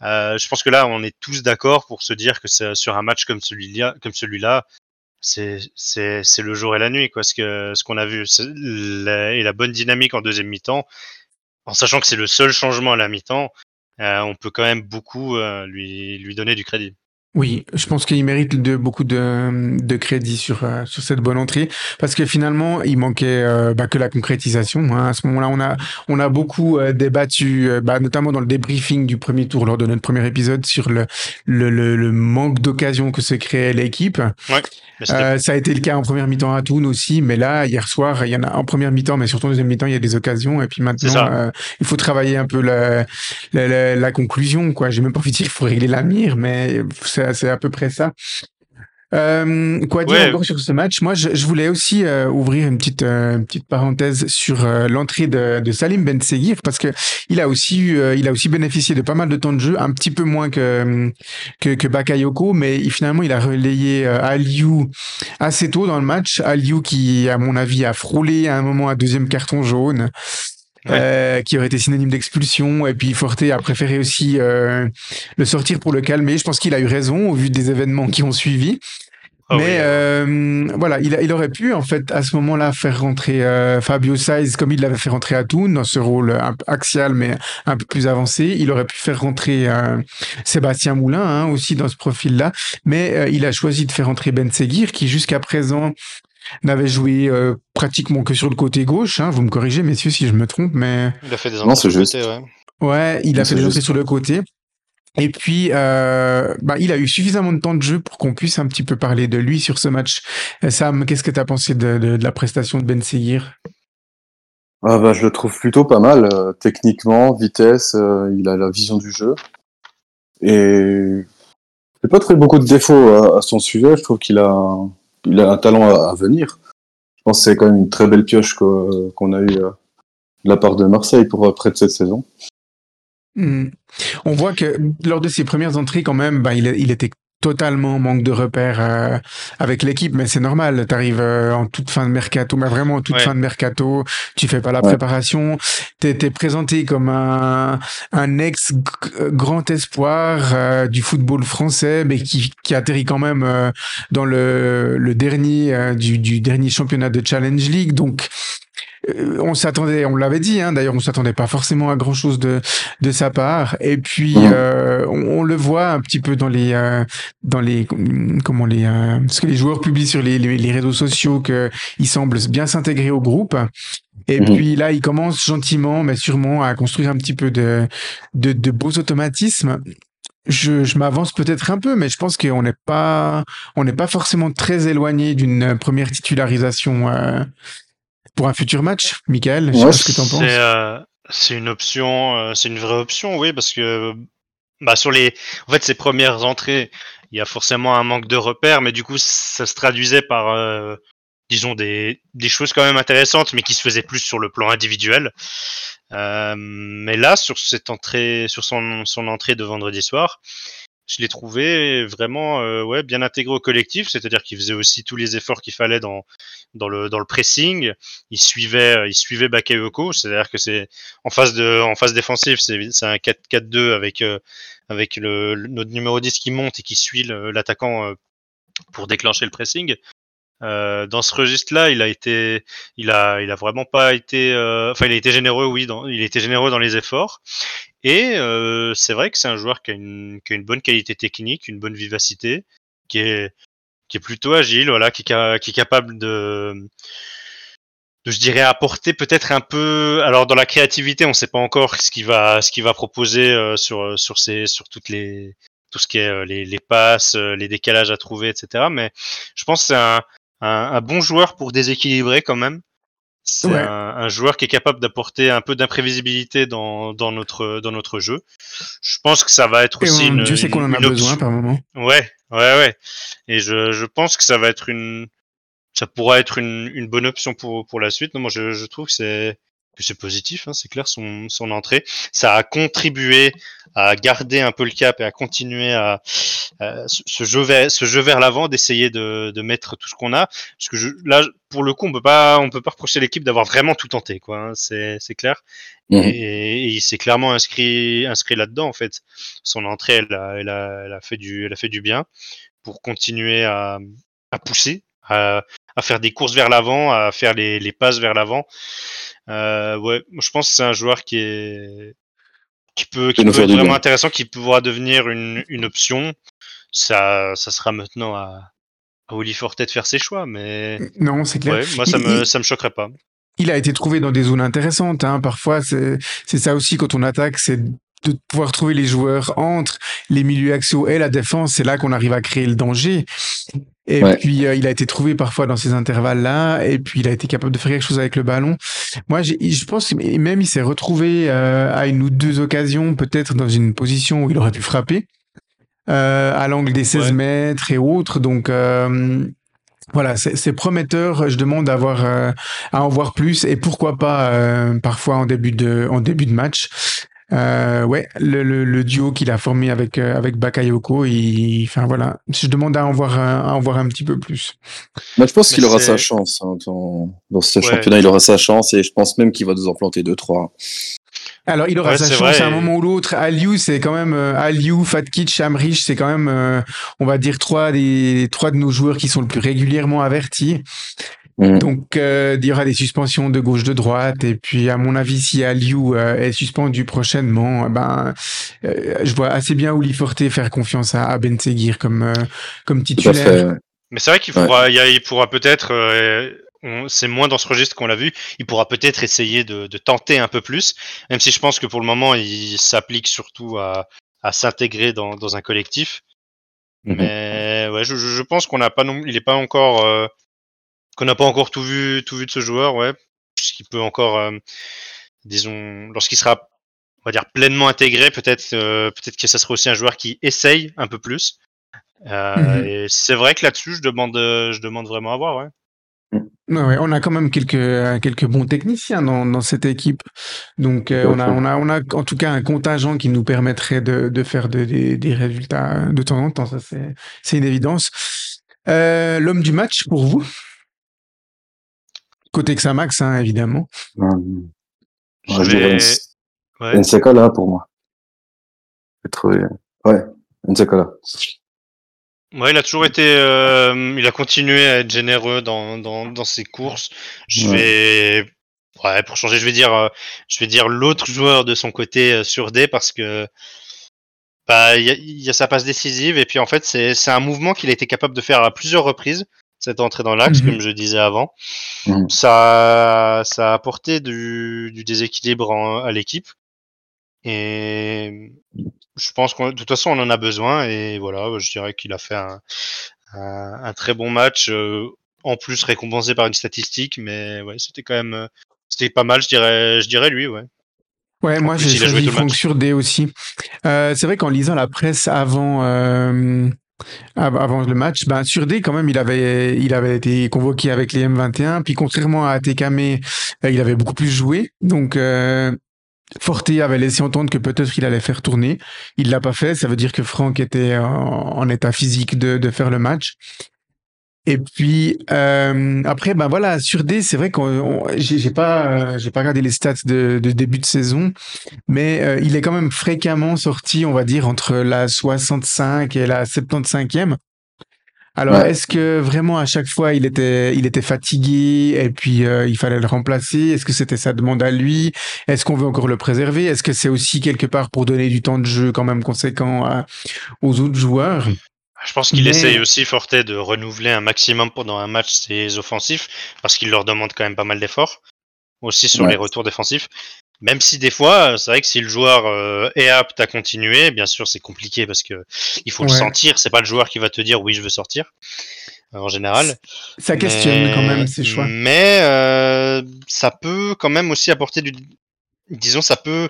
je pense que là, on est tous d'accord pour se dire que sur un match comme celui-là, comme celui-là, c'est c'est le jour et la nuit quoi ce que ce qu'on a vu et la bonne dynamique en deuxième mi-temps en sachant que c'est le seul changement à la mi-temps euh, on peut quand même beaucoup euh, lui lui donner du crédit oui, je pense qu'il mérite de, beaucoup de, de crédit sur, euh, sur cette bonne entrée parce que finalement, il manquait euh, bah, que la concrétisation. Hein. À ce moment-là, on a, on a beaucoup euh, débattu, bah, notamment dans le débriefing du premier tour lors de notre premier épisode, sur le, le, le, manque d'occasion que se créait l'équipe. Ouais, ça a été le cas en première mi-temps à Toon aussi, mais là, hier soir, il y en a en première mi-temps, mais surtout en deuxième mi-temps, il y a des occasions. Et puis maintenant, il faut travailler un peu la, la, la, conclusion. quoi. J'ai même pas envie de dire qu'il faut régler la mire, mais c'est à peu près ça. Euh, quoi dire encore sur ce match? Moi, je, voulais aussi euh, ouvrir une petite euh, petite parenthèse sur l'entrée de, de, Salim Ben Seguir parce que il a aussi eu, il a aussi bénéficié de pas mal de temps de jeu, un petit peu moins que que, que Bakayoko, mais il, finalement il a relayé Aliou assez tôt dans le match. Aliou qui, à mon avis, a frôlé à un moment un deuxième carton jaune. Euh, qui aurait été synonyme d'expulsion. Et puis Forte a préféré aussi euh, le sortir pour le calmer. Je pense qu'il a eu raison au vu des événements qui ont suivi. Ah Mais euh, voilà, il, il, aurait pu en fait à ce moment-là faire rentrer euh, Fabio Saiz comme il l'avait fait rentrer à Toon dans ce rôle un peu axial mais un peu plus avancé. Il aurait pu faire rentrer euh, Sébastien Moulin hein, aussi dans ce profil-là, mais il a choisi de faire rentrer Ben Seguir qui jusqu'à présent n'avait joué euh, pratiquement que sur le côté gauche. Hein. Vous me corrigez, messieurs, si je me trompe, mais il a fait des entrées sur le côté, ouais. Ouais, il a fait des entrées sur le côté. Et puis, euh, bah, il a eu suffisamment de temps de jeu pour qu'on puisse un petit peu parler de lui sur ce match. Euh, Sam, qu'est-ce que tu as pensé de, de, de, la prestation de Ben Seguir ah bah, Je le trouve plutôt pas mal. Euh, techniquement, vitesse, euh, il a la vision du jeu. Et il pas très beaucoup de défauts à, à son sujet. Je trouve qu'il a il a un talent à, venir. Je pense que c'est quand même une très belle pioche qu'on a eue euh, de la part de Marseille pour euh, près de cette saison. Hmm. On voit que lors de ses premières entrées, quand même, il, il était totalement manque de repères euh, avec l'équipe, mais c'est normal. Tu arrives euh, en toute fin de mercato, mais vraiment en toute fin de mercato, tu fais pas la préparation. Tu es, présenté comme un, un ex grand espoir euh, du football français, mais qui, qui atterrit quand même dans le, le dernier du, du dernier championnat de Challenge League. Donc euh, on s'attendait, on l'avait dit, hein, d'ailleurs, on s'attendait pas forcément à grand chose de de sa part. Et puis, euh, on, le voit un petit peu dans les euh, dans les comment les ce que les joueurs publient sur les, les, réseaux sociaux que il semble bien s'intégrer au groupe. Et mhm. puis là, il commence gentiment, mais sûrement, à construire un petit peu de de, de beaux automatismes. Je, je m'avance peut-être un peu, mais je pense qu'on n'est pas, on n'est pas forcément très éloigné d'une première titularisation euh, pour un futur match, Michael. Je sais pas ce que t'en penses. Euh, c'est une option, euh, c'est une vraie option, oui, parce que bah, sur les, en fait, ces premières entrées, il y a forcément un manque de repères, mais du coup, ça se traduisait par, euh, disons, des, des choses quand même intéressantes, mais qui se faisaient plus sur le plan individuel. mais là, sur cette entrée, sur son, son entrée de vendredi soir, je l'ai trouvé vraiment euh, ouais, bien intégré au collectif, c'est-à-dire qu'il faisait aussi tous les efforts qu'il fallait dans, dans, le, dans le pressing. Il suivait, euh, il suivait Bakayoko, c'est-à-dire que c'est en phase, de, en phase défensive, c'est un 4-4-2 avec, euh, avec notre numéro 10 qui monte et qui suit l'attaquant pour déclencher le pressing. Dans ce registre-là, il a été, il a, il a vraiment pas été, il a généreux, oui, il a été généreux dans les efforts. Et euh, c'est vrai que c'est un joueur qui a, une, qui a une bonne qualité technique, une bonne vivacité, qui est, qui est plutôt agile, voilà, qui, est capable de, je dirais, apporter peut-être un peu. Alors dans la créativité, on ne sait pas encore ce qu'il va, ce qu'il va proposer sur, sur ces, sur toutes les, tout ce qui est les, les passes, les décalages à trouver, etc. Mais je pense que c'est un, un, bon joueur pour déséquilibrer quand même. C'est un, joueur qui est capable d'apporter un peu d'imprévisibilité dans, dans, notre, dans notre jeu. Je pense que ça va être aussi une. Dieu sait qu'on en a besoin par moment. Ouais, ouais, ouais. Et je, je pense que ça va être une. Ça pourra être une, une bonne option pour, pour la suite. Non, moi, je, je trouve que c'est c'est positif, hein, c'est clair, son, son entrée. Ça a contribué à garder un peu le cap et à continuer à, ce, jeu vers, ce jeu vers l'avant, d'essayer de, de, mettre tout ce qu'on a. Parce que je, là, pour le coup, on peut pas, on peut pas reprocher l'équipe d'avoir vraiment tout tenté, quoi. Hein, c'est, c'est clair. Mmh. Et, il s'est clairement inscrit, inscrit là-dedans, en fait. Son entrée, elle a, elle a, elle a fait du, elle a fait du bien pour continuer à, à pousser, à, à faire des courses vers l'avant, à faire les, les passes vers l'avant. Euh, ouais, je pense que c'est un joueur qui est qui peut, qui peut être vraiment intéressant, qui pourra devenir une, une option. Ça, ça sera maintenant à, à Oli Fortet de faire ses choix, mais non, c'est clair. moi, ça me, ça me choquerait pas. Il a été trouvé dans des zones intéressantes. Hein. Parfois, c'est ça aussi quand on attaque, c'est de pouvoir trouver les joueurs entre les milieux axiaux et la défense. C'est là qu'on arrive à créer le danger. Et puis, euh, il a été trouvé parfois dans ces intervalles-là. Et puis, il a été capable de faire quelque chose avec le ballon. Moi, je pense même il s'est retrouvé euh, à une ou deux occasions, peut-être dans une position où il aurait pu frapper, euh, à l'angle des 16 mètres et autres. Donc, voilà, c'est prometteur. Je demande à, avoir, à en voir plus et pourquoi pas parfois en début de, en début de match. Euh, ouais, le, le, le duo qu'il a formé avec euh, avec Bakayoko, il, enfin voilà, je demande à en voir un, à en voir un petit peu plus. Bah, je pense qu'il aura sa chance hein, dans, dans, ce championnat, il aura sa chance et je pense même qu'il va nous en planter deux trois. Alors, il aura sa chance à un moment ou l'autre. Aliou, c'est quand même euh, Aliou, Fatkic, Amrich, c'est quand même, euh, on va dire trois des trois de nos joueurs qui sont le plus régulièrement avertis. Mm. Donc, euh, il y aura des suspensions de gauche, de droite. Et puis, à mon avis, si Aliou euh, est suspendu prochainement, ben, euh, je vois assez bien Oli Forte faire confiance à, à Ben Seguir comme, comme titulaire. Mais c'est vrai qu'il pourra, il pourra peut-être, c'est moins dans ce registre qu'on l'a vu, il pourra peut-être essayer de, de, tenter un peu plus, même si je pense que pour le moment, il s'applique surtout à, à s'intégrer dans, dans, un collectif. Mm-hmm. Mais ouais, je, je pense qu'on n'a pas non, il est pas encore qu'on n'a pas encore tout vu, tout vu de ce joueur, ouais. Puisqu'il peut encore, euh, disons, lorsqu'il sera, on va dire, pleinement intégré, peut-être, euh, peut-être que ça sera aussi un joueur qui essaye un peu plus. Euh, mhm. Et c'est vrai que là-dessus, je demande, je demande vraiment à voir, ouais. Ouais, on a quand même quelques quelques bons techniciens dans, dans cette équipe, donc on a on a on a en tout cas un contingent qui nous permettrait de, de faire des, des résultats de temps en temps. Ça c'est c'est une évidence. L'homme du match pour vous? Côté Xamax, hein, évidemment. Hum. je dirais ouais. là pour moi. Trouvé... Ouais, là. Ouais, il a toujours été, euh, il a continué à être généreux dans, dans, dans ses courses. Je vais, ouais, pour changer, je vais dire, euh, je vais dire l'autre joueur de son côté euh, sur D parce que, bah, il y a, y a, sa passe décisive et puis en fait, c'est, c'est un mouvement qu'il a été capable de faire à plusieurs reprises cette entrée dans l'axe, mhm. comme je disais avant. Mhm. Ça, ça a apporté du, du déséquilibre à l'équipe. Et je pense que de toute façon, on en a besoin. Et voilà, je dirais qu'il a fait un, un, très bon match. Euh, en plus, récompensé par une statistique. Mais ouais, c'était quand même c'était pas mal, je dirais, je dirais lui, ouais. Ouais, moi j'ai choisi Franck sur D aussi. Euh, c'est vrai qu'en lisant la presse avant euh, avant le match, ben, sur D, quand même, il avait, il avait été convoqué avec les M21. Puis, contrairement à Tekame, euh, il avait beaucoup plus joué. Donc, euh, Forte avait laissé entendre que peut-être il allait faire tourner. Il l'a pas fait. Ça veut dire que Franck était en, état physique de, de, faire le match. Et puis euh, après, ben voilà, sur D, c'est vrai que j'ai pas, euh, j'ai pas regardé les stats de, de, début de saison, mais euh, il est quand même fréquemment sorti, on va dire entre la 65 et la 75e. Alors, Ouais. est-ce que vraiment à chaque fois il était, il était fatigué et puis euh, il fallait le remplacer? Est-ce que c'était sa demande à lui? Est-ce qu'on veut encore le préserver? Est-ce que c'est aussi quelque part pour donner du temps de jeu quand même conséquent à- aux autres joueurs? Je pense qu'il Mais- essaye aussi Forte de renouveler un maximum pendant un match ses offensifs parce qu'il leur demande quand même pas mal d'efforts aussi sur Ouais. les retours défensifs. Même si des fois, c'est vrai que si le joueur euh, est apte à continuer, bien sûr c'est compliqué parce que il faut le sentir. C'est pas le joueur qui va te dire oui je veux sortir euh, en général. Ça questionne Mais- quand même ses choix. Mais euh, ça peut quand même aussi apporter du. Disons, ça peut.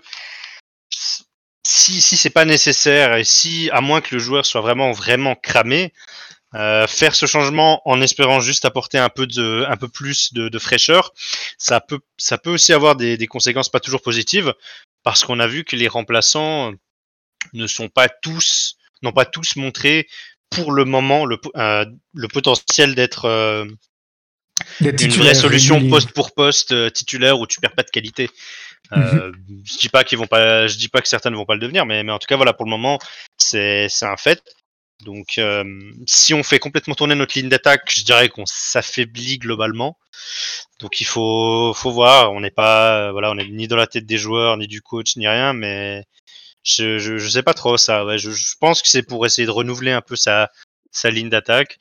Si, si c'est pas nécessaire et si, à moins que le joueur soit vraiment, vraiment cramé, euh, faire ce changement en espérant juste apporter un peu de, un peu plus de, de fraîcheur, ça peut, ça peut aussi avoir des, des conséquences pas toujours positives parce qu'on a vu que les remplaçants ne sont pas tous, n'ont pas tous montré pour le moment le, euh, le potentiel d'être euh, une vraie solution poste pour poste titulaire où tu perds pas de qualité. Euh, je dis pas qu'ils vont pas, je dis pas que certains ne vont pas le devenir, mais, mais en tout cas voilà pour le moment c'est c'est un fait. Donc euh, si on fait complètement tourner notre ligne d'attaque, je dirais qu'on s'affaiblit globalement. Donc il faut faut voir, on n'est pas voilà, on est ni dans la tête des joueurs ni du coach ni rien, mais je je, je sais pas trop ça. Ouais, je, je pense que c'est pour essayer de renouveler un peu sa sa ligne d'attaque.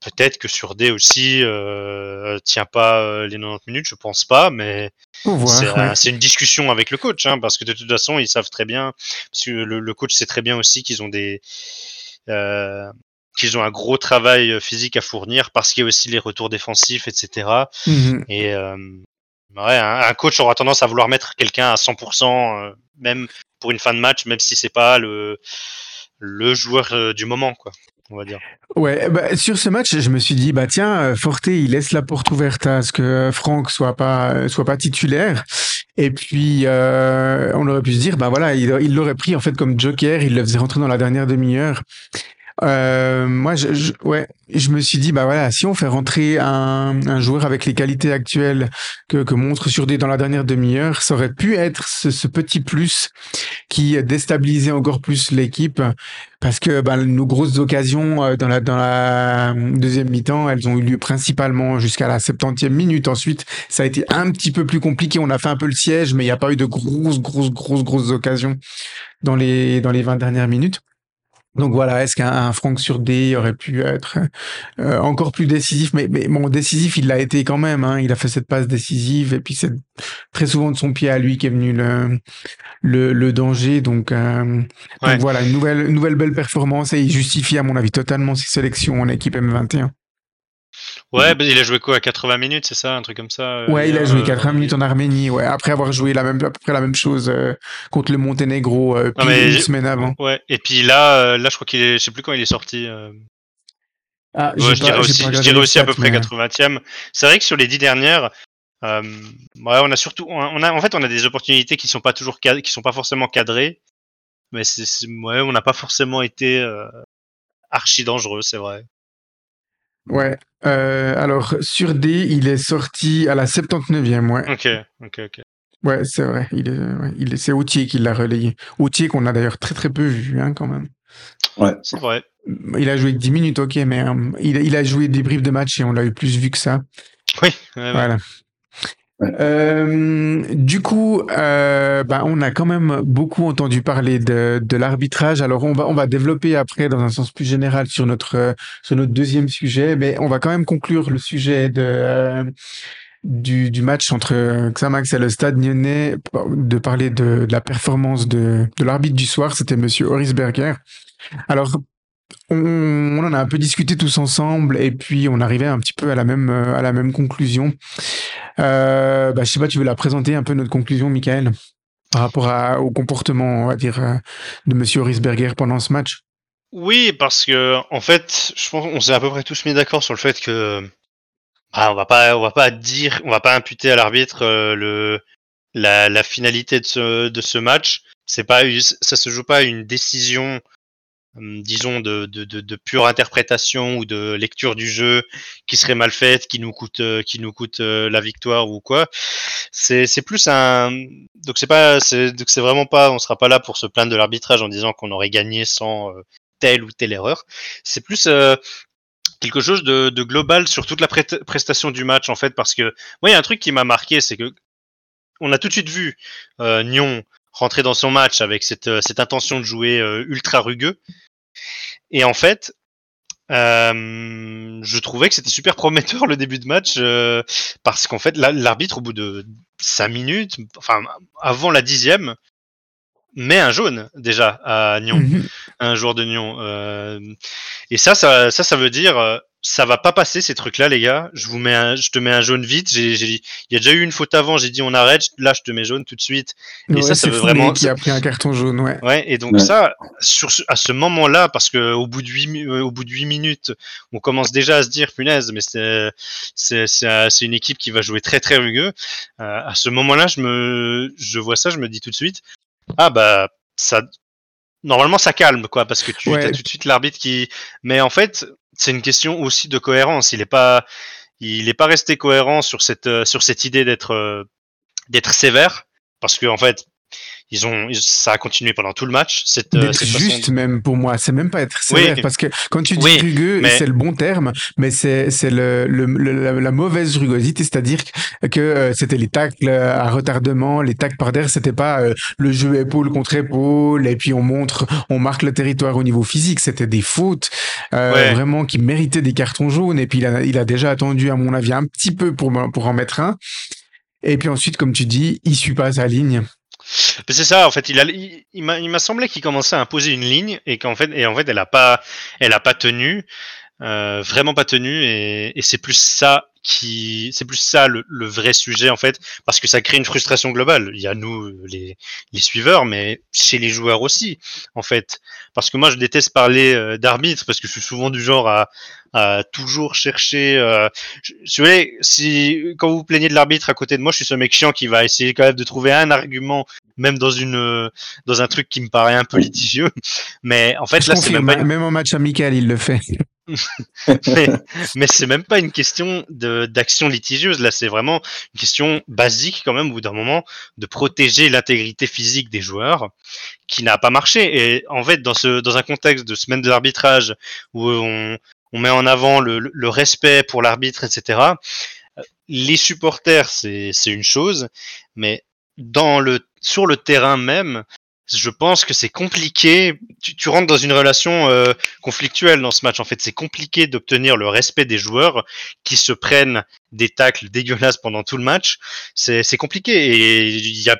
Peut-être que sur D aussi euh, tient pas euh, les 90 minutes, je pense pas, mais c'est ouais. une discussion avec le coach, hein, parce que de toute façon ils savent très bien, parce que le, le coach sait très bien aussi qu'ils ont des euh, qu'ils ont un gros travail physique à fournir, parce qu'il y a aussi les retours défensifs, etc. Mhm. Et euh, ouais, un, un coach aura tendance à vouloir mettre quelqu'un à 100%, euh, même pour une fin de match, même si c'est pas le le joueur du moment, quoi, Ouais, bah, sur ce match, je me suis dit, bah tiens, euh, Forte, il laisse la porte ouverte à ce que euh, Franck soit pas euh, soit pas titulaire. Et puis, euh, on aurait pu se dire, bah voilà, il il l'aurait pris en fait comme joker, il le faisait rentrer dans la dernière demi-heure. Euh, moi, je, je- ouais, je me suis dit, bah voilà, si on fait rentrer un, un joueur avec les qualités actuelles que, que montre sur des dans la dernière demi-heure, ça aurait pu être ce, ce petit plus qui déstabilisait encore plus l'équipe parce que bah, nos grosses occasions euh, dans la dans la deuxième mi-temps, elles ont eu lieu principalement jusqu'à la 70e minute. Ensuite, ça a été un petit peu plus compliqué. On a fait un peu le siège, mais il n'y a pas eu de grosses, grosses, grosses, grosses occasions dans les dans les 20 dernières minutes. Donc voilà, est-ce qu'un un Franck sur D aurait pu être euh, encore plus décisif? Mais, mais bon, décisif, il l'a été quand même. Hein. Il a fait cette passe décisive et puis c'est très souvent de son pied à lui qui est venu le le, le danger. Donc, euh, donc voilà, une nouvelle une nouvelle belle performance et il justifie à mon avis totalement ses sélections en équipe M21. Ouais, bah, il a joué quoi à 80 minutes, c'est ça, un truc comme ça. euh, Ouais, il a joué euh, 80 minutes en Arménie, ouais, après avoir joué la même à peu près la même chose euh, contre le Monténégro euh, Non, mais une semaine avant. Ouais, et puis là, euh, là, je crois qu'il est, je sais plus quand il est sorti. euh, Ah, Ouais, je dirais aussi, je dirais aussi à peu près 80e. C'est vrai que sur les dix dernières, euh, ouais, on a surtout, on a, en fait, on a des opportunités qui sont pas toujours, qui sont pas forcément cadrées, mais c'est, c'est- ouais, on n'a pas forcément été euh, archi dangereux, c'est vrai. Ouais. Euh, alors sur D, il est sorti à la 79e, ouais. Ok, ok, ok. Ouais, c'est vrai. Il est, ouais, il est, c'est Autier qui l'a relayé. Autier qu'on a d'ailleurs très très peu vu, hein, quand même. C'est vrai. Il a joué que 10 minutes, ok, mais euh, il, il a joué des briefs de match et on l'a eu plus vu que ça. Oui. ouais, ouais. Voilà. Euh, du coup, euh, bah, on a quand même beaucoup entendu parler de, de l'arbitrage. Alors, on va, on va développer après dans un sens plus général sur notre, sur notre deuxième sujet, mais on va quand même conclure le sujet de, euh, du, du match entre Xamax et le Stade Lyonnais, de parler de, de la performance de, de l'arbitre du soir. C'était Monsieur Horis Berger. Alors, on, on en a un peu discuté tous ensemble et puis on arrivait un petit peu à la même, euh, à la même conclusion. Euh, bah, je sais pas, tu veux la présenter un peu notre conclusion, Michael, par rapport au comportement, on va dire, euh, de Monsieur Risberger pendant ce match? Oui, parce que en fait, je pense qu'on s'est à peu près tous mis d'accord sur le fait que bah, on va pas, on va pas dire, on va pas imputer à l'arbitre euh, le la, finalité de ce match. C'est pas, ça se joue pas une décision, disons de, de de de pure interprétation ou de lecture du jeu qui serait mal faite, qui nous coûte euh, qui nous coûte euh, la victoire ou quoi. C'est c'est plus un donc c'est pas c'est donc c'est vraiment pas on sera pas là pour se plaindre de l'arbitrage en disant qu'on aurait gagné sans euh, telle ou telle erreur. C'est plus quelque chose de, global sur toute la prestation du match en fait parce que moi il y a un truc qui m'a marqué c'est que on a tout de suite vu euh, Nyon rentrer dans son match avec cette, euh, cette intention de jouer euh, ultra rugueux et en fait je trouvais que c'était super prometteur le début de match parce qu'en fait l'arbitre au bout de 5 minutes enfin avant la dixième met un jaune déjà à Nyon, mhm. un joueur de Nyon. Euh, et ça, ça, ça, ça veut dire euh, ça va pas passer ces trucs-là, les gars. Je vous mets, un, je te mets un jaune vite. J'ai, j'ai, il y a déjà eu une faute avant. J'ai dit on arrête. Là, je te mets jaune tout de suite. Et ça, ça veut vraiment. Qui a pris un carton jaune, ouais. Ouais. Et donc ça, sur à ce moment-là, parce que au bout de huit, euh, au bout de huit minutes, on commence déjà à se dire punaise, mais c'est, c'est, c'est, c'est une équipe qui va jouer très très rugueux. Euh, à ce moment-là, je me, je vois ça, je me dis tout de suite, ah bah ça normalement ça calme quoi parce que tu as tout de suite l'arbitre qui mais en fait c'est une question aussi de cohérence. Il est pas il est pas resté cohérent sur cette euh, sur cette idée d'être euh, d'être sévère parce que en fait ils ont, ça a continué pendant tout le match. Cette, euh, juste même pour moi, c'est même pas être sévère parce que quand tu dis rugueux, c'est le bon terme, mais c'est c'est le, le, la, mauvaise rugosité, c'est-à-dire que euh, c'était les tacles à retardement, les tacles par derrière, c'était pas euh, le jeu épaule contre épaule et puis on montre, on marque le territoire au niveau physique, c'était des fautes vraiment qui méritaient des cartons jaunes et puis il a, il a déjà attendu à mon avis un petit peu pour pour en mettre un. Et puis ensuite, comme tu dis, il suit pas sa ligne. C'est ça, en fait, il, a, il, m'a semblé qu'il commençait à imposer une ligne et qu'en fait, et en fait, elle a pas, elle a pas tenu, euh, vraiment pas tenu, et, et c'est plus ça qui, c'est plus ça le, le, vrai sujet en fait, parce que ça crée une frustration globale. Il y a nous, les, les suiveurs, mais chez les joueurs aussi, en fait, parce que moi, je déteste parler euh, d'arbitre parce que je suis souvent du genre à, à toujours chercher. Euh, je, je, si quand vous, plaignez de l'arbitre à côté de moi, je suis ce mec chiant qui va essayer quand même de trouver un argument, même dans une dans un truc qui me paraît un peu litigieux. Mais en fait, là, c'est même pas même en match amical, il le fait. mais, mais c'est même pas une question d'action litigieuse. Là, c'est vraiment une question basique quand même, au bout d'un moment, de protéger l'intégrité physique des joueurs, qui n'a pas marché. Et en fait, dans ce dans un contexte de semaine de l'arbitrage où on on met en avant le, le respect pour l'arbitre, etc. Les supporters, c'est une chose, mais dans le, sur le terrain même, je pense que c'est compliqué. Tu, tu, rentres dans une relation euh, conflictuelle dans ce match. En fait, c'est compliqué d'obtenir le respect des joueurs qui se prennent des tacles dégueulasses pendant tout le match. C'est compliqué et il y a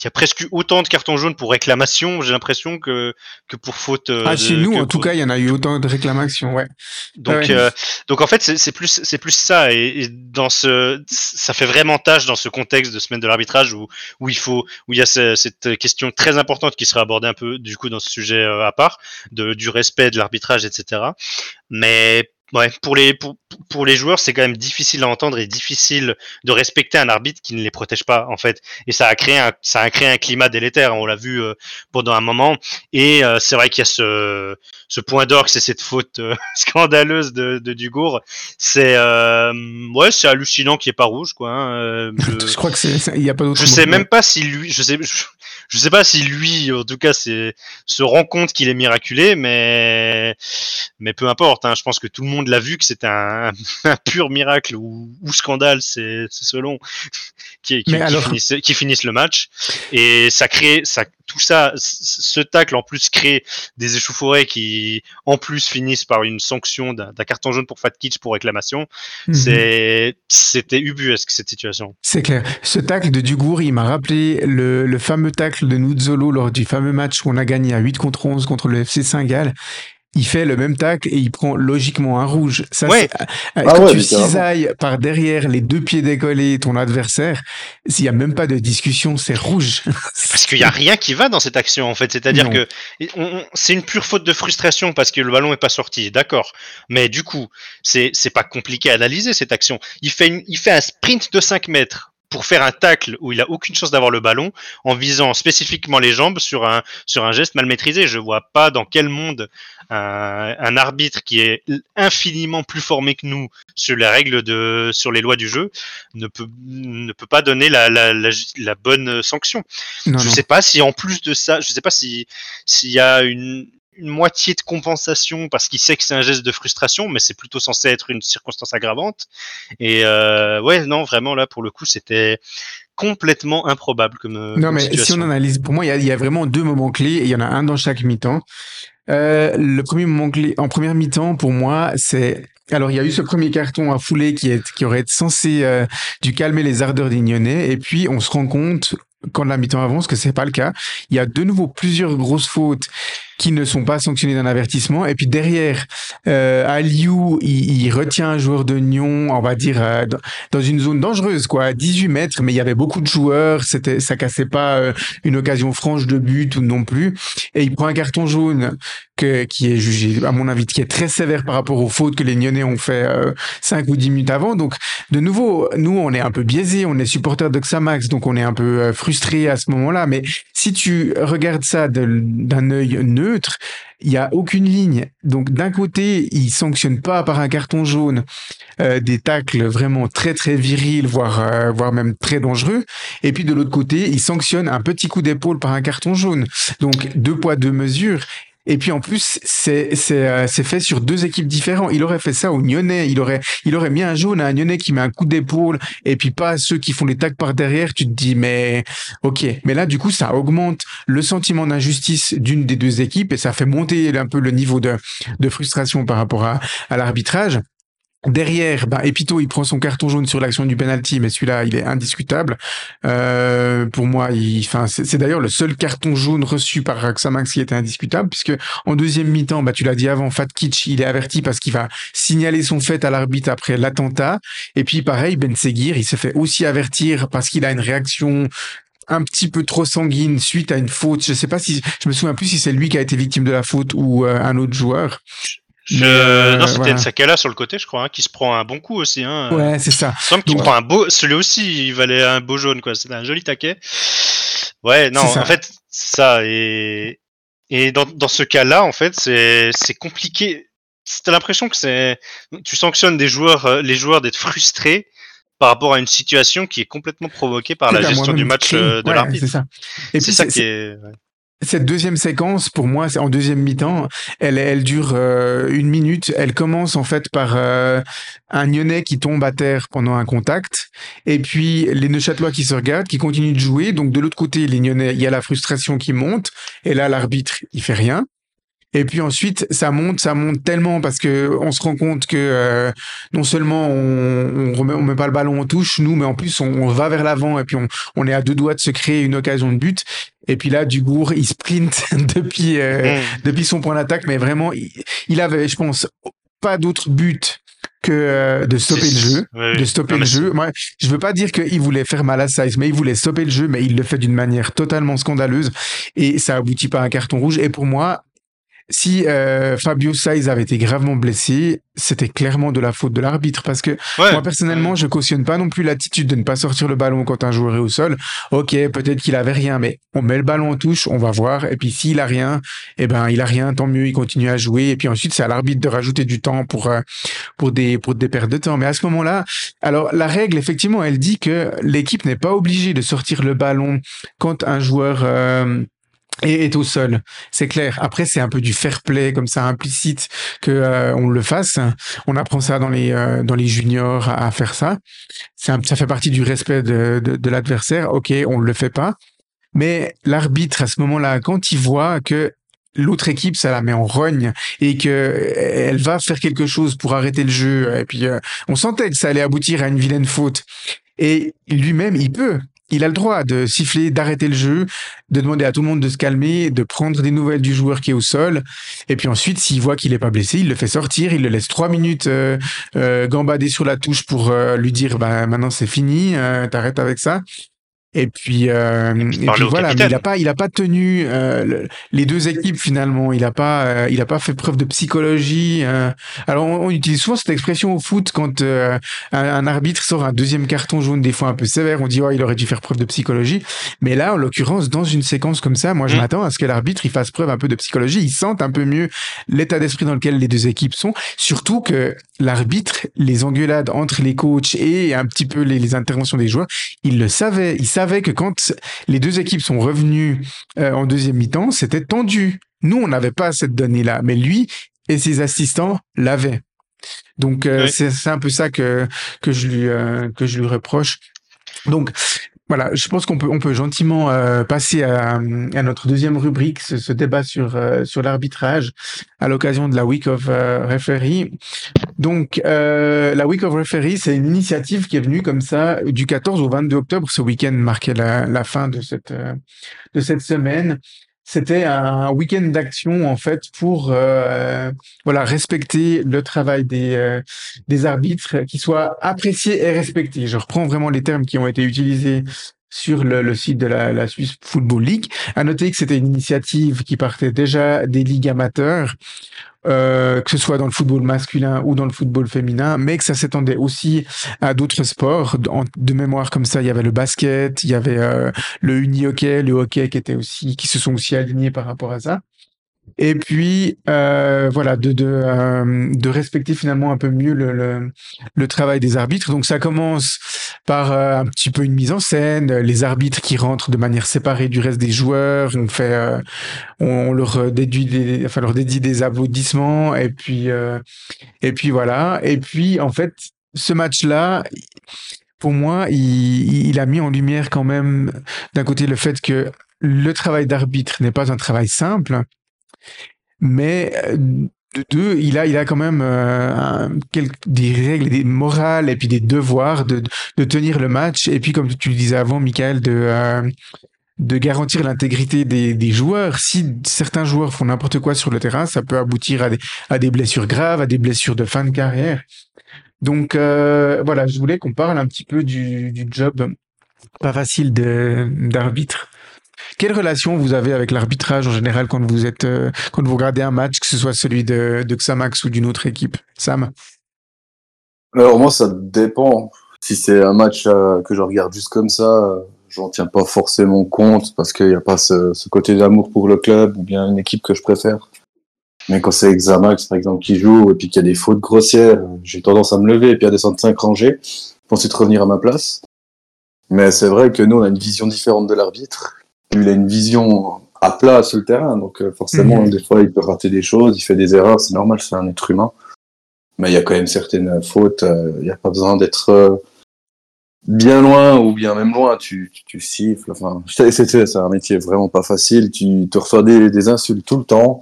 il y a presque autant de cartons jaunes pour réclamation, j'ai l'impression que que pour faute. Euh, ah, chez nous, en tout cas, il y en a eu autant de réclamations, ouais. Donc, euh, donc en fait, c'est plus c'est plus ça et, dans ce ça fait vraiment tâche dans ce contexte de semaine de l'arbitrage où où il faut où il y a cette question très importante qui sera abordée un peu du coup dans ce sujet euh, à part de du respect de l'arbitrage, etc. Mais Ouais, pour les pour, pour les joueurs, c'est quand même difficile à entendre et difficile de respecter un arbitre qui ne les protège pas en fait. Et ça a créé un ça a créé un climat délétère. On l'a vu euh, pendant un moment. Et euh, c'est vrai qu'il y a ce ce point d'orgue, c'est cette faute euh, scandaleuse de, de Dugour. C'est ouais, c'est hallucinant qu'il n'y ait pas rouge quoi. Hein, je, je, crois que c'est il y a pas. Je sais même pas si lui, je sais je sais pas si lui, en tout cas, c'est se rend compte qu'il est miraculé, mais mais peu importe. Hein, je pense que tout le monde l'a vu que c'était un, un, pur miracle ou, ou scandale, c'est selon qui, qui, qui, finissent, qui, finissent, le match. Et ça crée, ça, tout ça, ce tacle en plus crée des échauffourées qui en plus finissent par une sanction d'un carton jaune pour Fat Kitsch pour réclamation. Mm -hmm. C'était ubuesque cette situation. C'est clair. Ce tacle de Dugour, il m'a rappelé le, le fameux tacle de Nuzzolo lors du fameux match où on a gagné à 8 contre 11 contre le FC Saint-Gall il fait le même tacle et il prend logiquement un rouge. Ça, ouais. Euh, ah quand ouais, tu cisailles par derrière les deux pieds décollés ton adversaire, s'il y a même pas de discussion, c'est rouge. parce qu'il y a rien qui va dans cette action en fait. C'est-à-dire que c'est une pure faute de frustration parce que le ballon est pas sorti, d'accord. Mais du coup, c'est c'est pas compliqué à analyser cette action. Il fait une, il fait un sprint de 5 mètres pour faire un tacle où il a aucune chance d'avoir le ballon en visant spécifiquement les jambes sur un sur un geste mal maîtrisé. Je vois pas dans quel monde un, un arbitre qui est infiniment plus formé que nous sur les règles de sur les lois du jeu ne peut ne peut pas donner la la, la, la bonne sanction. Non, je non. sais pas si en plus de ça, je sais pas si s'il y a une une moitié de compensation parce qu'il sait que c'est un geste de frustration, mais c'est plutôt censé être une circonstance aggravante. Et euh, ouais, non, vraiment là pour le coup, c'était complètement improbable comme. Non, comme mais situation. si on analyse, pour moi, il y y a vraiment deux moments clés et il y en a un dans chaque mi-temps. Euh, le premier moment clé en première mi-temps, pour moi, c'est alors il y a eu ce premier carton à fouler qui est qui aurait été censé euh, du calmer les ardeurs Nyonnais et puis on se rend compte quand la mi-temps avance que c'est pas le cas. Il y a de nouveau plusieurs grosses fautes qui ne sont pas sanctionnées d'un avertissement. Et puis derrière euh, Aliou il, il retient un joueur de Nyon, on va dire euh, dans- une zone dangereuse quoi, à 18 mètres. Mais il y avait beaucoup de joueurs, c'était ça cassait pas euh, une occasion franche de but ou non plus. Et il prend un carton jaune que, qui est jugé, à mon avis, qui est très sévère par rapport aux fautes que les Nyonnais ont fait euh, 5 ou 10 minutes avant. Donc, de nouveau, nous, on est un peu biaisés, on est supporters de Xamax, donc on est un peu euh, frustrés à ce moment-là. Mais si tu regardes ça d'un œil neutre, il y a aucune ligne. Donc, d'un côté, ils sanctionnent pas par un carton jaune euh, des tacles vraiment très très virils, voire euh, voire même très dangereux. Et puis de l'autre côté, ils sanctionnent un petit coup d'épaule par un carton jaune. Donc deux poids deux mesures. Et puis en plus, c'est c'est euh, c'est fait sur deux équipes différentes. Il aurait fait ça au Nyonnais. Il aurait il aurait mis un jaune à un Nyonnais qui met un coup d'épaule et puis pas à ceux qui font les tacs par derrière. Tu te dis mais ok. Mais là du coup, ça augmente le sentiment d'injustice d'une des deux équipes et ça fait monter un peu le niveau de de frustration par rapport à à l'arbitrage. Derrière, bah, Epito, il prend son carton jaune sur l'action du penalty, mais celui-là, il est indiscutable. Euh, pour moi, c'est d'ailleurs le seul carton jaune reçu par Xamax qui était indiscutable, puisque en deuxième mi-temps, bah, tu l'as dit avant, Fatkich, il est averti parce qu'il va signaler son fait à l'arbitre après l'attentat. Et puis, pareil, Ben Seguir, il se fait aussi avertir parce qu'il a une réaction un petit peu trop sanguine suite à une faute. Je sais pas si, je me souviens plus si c'est lui qui a été victime de la faute ou euh, un autre joueur. Je- Mais, euh, non, c'était voilà. Nsakala sur le côté, je crois, hein, qui se prend un bon coup aussi. Hein. Ouais, c'est ça. Il me semble qu'il prend un beau. Celui aussi, il valait un beau jaune, quoi. C'était un joli taquet. Ouais, non, en fait, c'est ça. Et, et dans, dans ce cas-là, en fait, c'est c'est compliqué. T'as l'impression que c'est. Tu sanctionnes des joueurs, euh, les joueurs d'être frustrés par rapport à une situation qui est complètement provoquée par la C'est à gestion du match euh, de Ouais, l'arbitre. C'est ça. Et C'est puis, ça c'est- qui est. Cette deuxième séquence, pour moi, en deuxième mi-temps, elle, elle dure euh, une minute. Elle commence en fait par euh, un Nyonnais qui tombe à terre pendant un contact, et puis les Neuchâtelois qui se regardent, qui continuent de jouer. Donc de l'autre côté, les Nyonnais, il y a la frustration qui monte, et là l'arbitre, il fait rien. Et puis ensuite, ça monte, ça monte tellement parce que on se rend compte que euh, non seulement on, on remet, on met pas le ballon en touche, nous, mais en plus on, on va vers l'avant et puis on, on est à deux doigts de se créer une occasion de but. Et puis là, Dugour, il sprint depuis euh, Mm. depuis son point d'attaque, mais vraiment, il, il avait, je pense, pas d'autre but que euh, de stopper le jeu ouais, de stopper Non, le jeu. Moi, je veux pas dire qu'il voulait faire mal à Saïs, mais il voulait stopper le jeu, mais il le fait d'une manière totalement scandaleuse et ça aboutit pas à un carton rouge. Et pour moi, si euh, Fabio Saïs avait été gravement blessé, c'était clairement de la faute de l'arbitre parce que Ouais. moi personnellement, je cautionne pas non plus l'attitude de ne pas sortir le ballon quand un joueur est au sol. Ok, peut-être qu'il avait rien, mais on met le ballon en touche, on va voir. Et puis s'il a rien, eh ben il a rien, tant mieux, il continue à jouer. Et puis ensuite, c'est à l'arbitre de rajouter du temps pour euh, pour des pour des pertes de temps. Mais à ce moment-là, alors la règle effectivement, elle dit que l'équipe n'est pas obligée de sortir le ballon quand un joueur euh, est, est au sol. C'est clair. Après, c'est un peu du fair play comme ça implicite que euh, on le fasse. On apprend ça dans les euh, dans les juniors à, faire ça. Ça fait partie du respect de, de, de l'adversaire. Ok, on le fait pas. Mais l'arbitre à ce moment-là, quand il voit que l'autre équipe, ça la met en rogne et que elle va faire quelque chose pour arrêter le jeu. Et puis, euh, on sentait que ça allait aboutir à une vilaine faute. Et lui-même, il peut. Il a le droit de siffler, d'arrêter le jeu, de demander à tout le monde de se calmer, de prendre des nouvelles du joueur qui est au sol. Et puis ensuite, s'il voit qu'il est pas blessé, il le fait sortir, il le laisse trois minutes euh, euh, gambader sur la touche pour euh, lui dire, bah maintenant c'est fini, t'arrêtes avec ça. Et puis, euh, Et puis et voilà, mais il a pas, il a pas tenu euh, le- les deux équipes finalement. Il a pas, euh, il a pas fait preuve de psychologie. euh. Alors on, on utilise souvent cette expression au foot quand euh, un, un arbitre sort un deuxième carton jaune, des fois un peu sévère. On dit oh il aurait dû faire preuve de psychologie. Mais là, en l'occurrence, dans une séquence comme ça, moi je Mm. m'attends à ce que l'arbitre il fasse preuve un peu de psychologie. Il sente un peu mieux l'état d'esprit dans lequel les deux équipes sont. Surtout que l'arbitre, les engueulades entre les coachs et un petit peu les, les interventions des joueurs, il le savait. Il savait que quand les deux équipes sont revenues euh, en deuxième mi-temps, c'était tendu. Nous, on n'avait pas cette donnée-là, mais lui et ses assistants l'avaient. Donc euh, c'est un peu ça que que je lui euh, que je lui reproche. Donc voilà, je pense qu'on peut on peut gentiment euh, passer à, à notre deuxième rubrique, ce, ce débat sur euh, sur l'arbitrage à l'occasion de la Week of euh, Referee. Donc euh, la Week of Referee, c'est une initiative qui est venue comme ça du 14 au 22 octobre. Ce week-end marquait la, la fin de cette euh, de cette semaine. C'était un week-end d'action en fait pour euh, voilà respecter le travail des euh, des arbitres, qui soit apprécié et respecté. Je reprends vraiment les termes qui ont été utilisés sur le, le site de la, la Swiss Football League. À noter que c'était une initiative qui partait déjà des ligues amateurs, euh, que ce soit dans le football masculin ou dans le football féminin, mais que ça s'étendait aussi à d'autres sports. De mémoire comme ça, il y avait le basket, il y avait euh, le uni-hockey, le hockey qui était aussi, qui se sont aussi alignés par rapport à ça. Et puis euh, voilà, de de, euh, de respecter finalement un peu mieux le, le le travail des arbitres. Donc ça commence par euh, un petit peu une mise en scène, les arbitres qui rentrent de manière séparée du reste des joueurs. On fait, euh, on, on leur déduit des, enfin leur dédie des applaudissements et puis euh, et puis voilà. Et puis en fait, ce match-là. Pour moi, il, il a mis en lumière quand même d'un côté le fait que le travail d'arbitre n'est pas un travail simple, mais euh, de deux, il a, il a quand même euh, des règles, des morales et puis des devoirs de, de tenir le match. Et puis, comme tu le disais avant, Michael, de, euh, de garantir l'intégrité des, joueurs. Si certains joueurs font n'importe quoi sur le terrain, ça peut aboutir à des, à des blessures graves, à des blessures de fin de carrière. Donc voilà, je voulais qu'on parle un petit peu du, du job pas facile d'arbitre. Quelle relation vous avez avec l'arbitrage en général quand vous êtes euh, quand vous regardez un match, que ce soit celui de, de Xamax ou d'une autre équipe? Sam? Alors moi, ça dépend. Si c'est un match euh, que je regarde juste comme ça, euh, j'en tiens pas forcément compte parce qu'il n'y a pas ce, côté d'amour pour le club ou bien une équipe que je préfère. Mais quand c'est Xamax, par exemple, qui joue et puis qu'il y a des fautes grossières, j'ai tendance à me lever et puis à descendre cinq rangées pour ensuite revenir à ma place. Mais c'est vrai que nous, on a une vision différente de l'arbitre. Il a une vision à plat sur le terrain, donc euh, forcément, Mhm. des fois, il peut rater des choses, il fait des erreurs, c'est normal, c'est un être humain. Mais il y a quand même certaines fautes, euh, il n'y a pas besoin d'être euh, bien loin ou bien même loin, tu, tu, tu siffles. Enfin, c'est c'est- c'est un métier vraiment pas facile, tu te reçois des, des insultes tout le temps.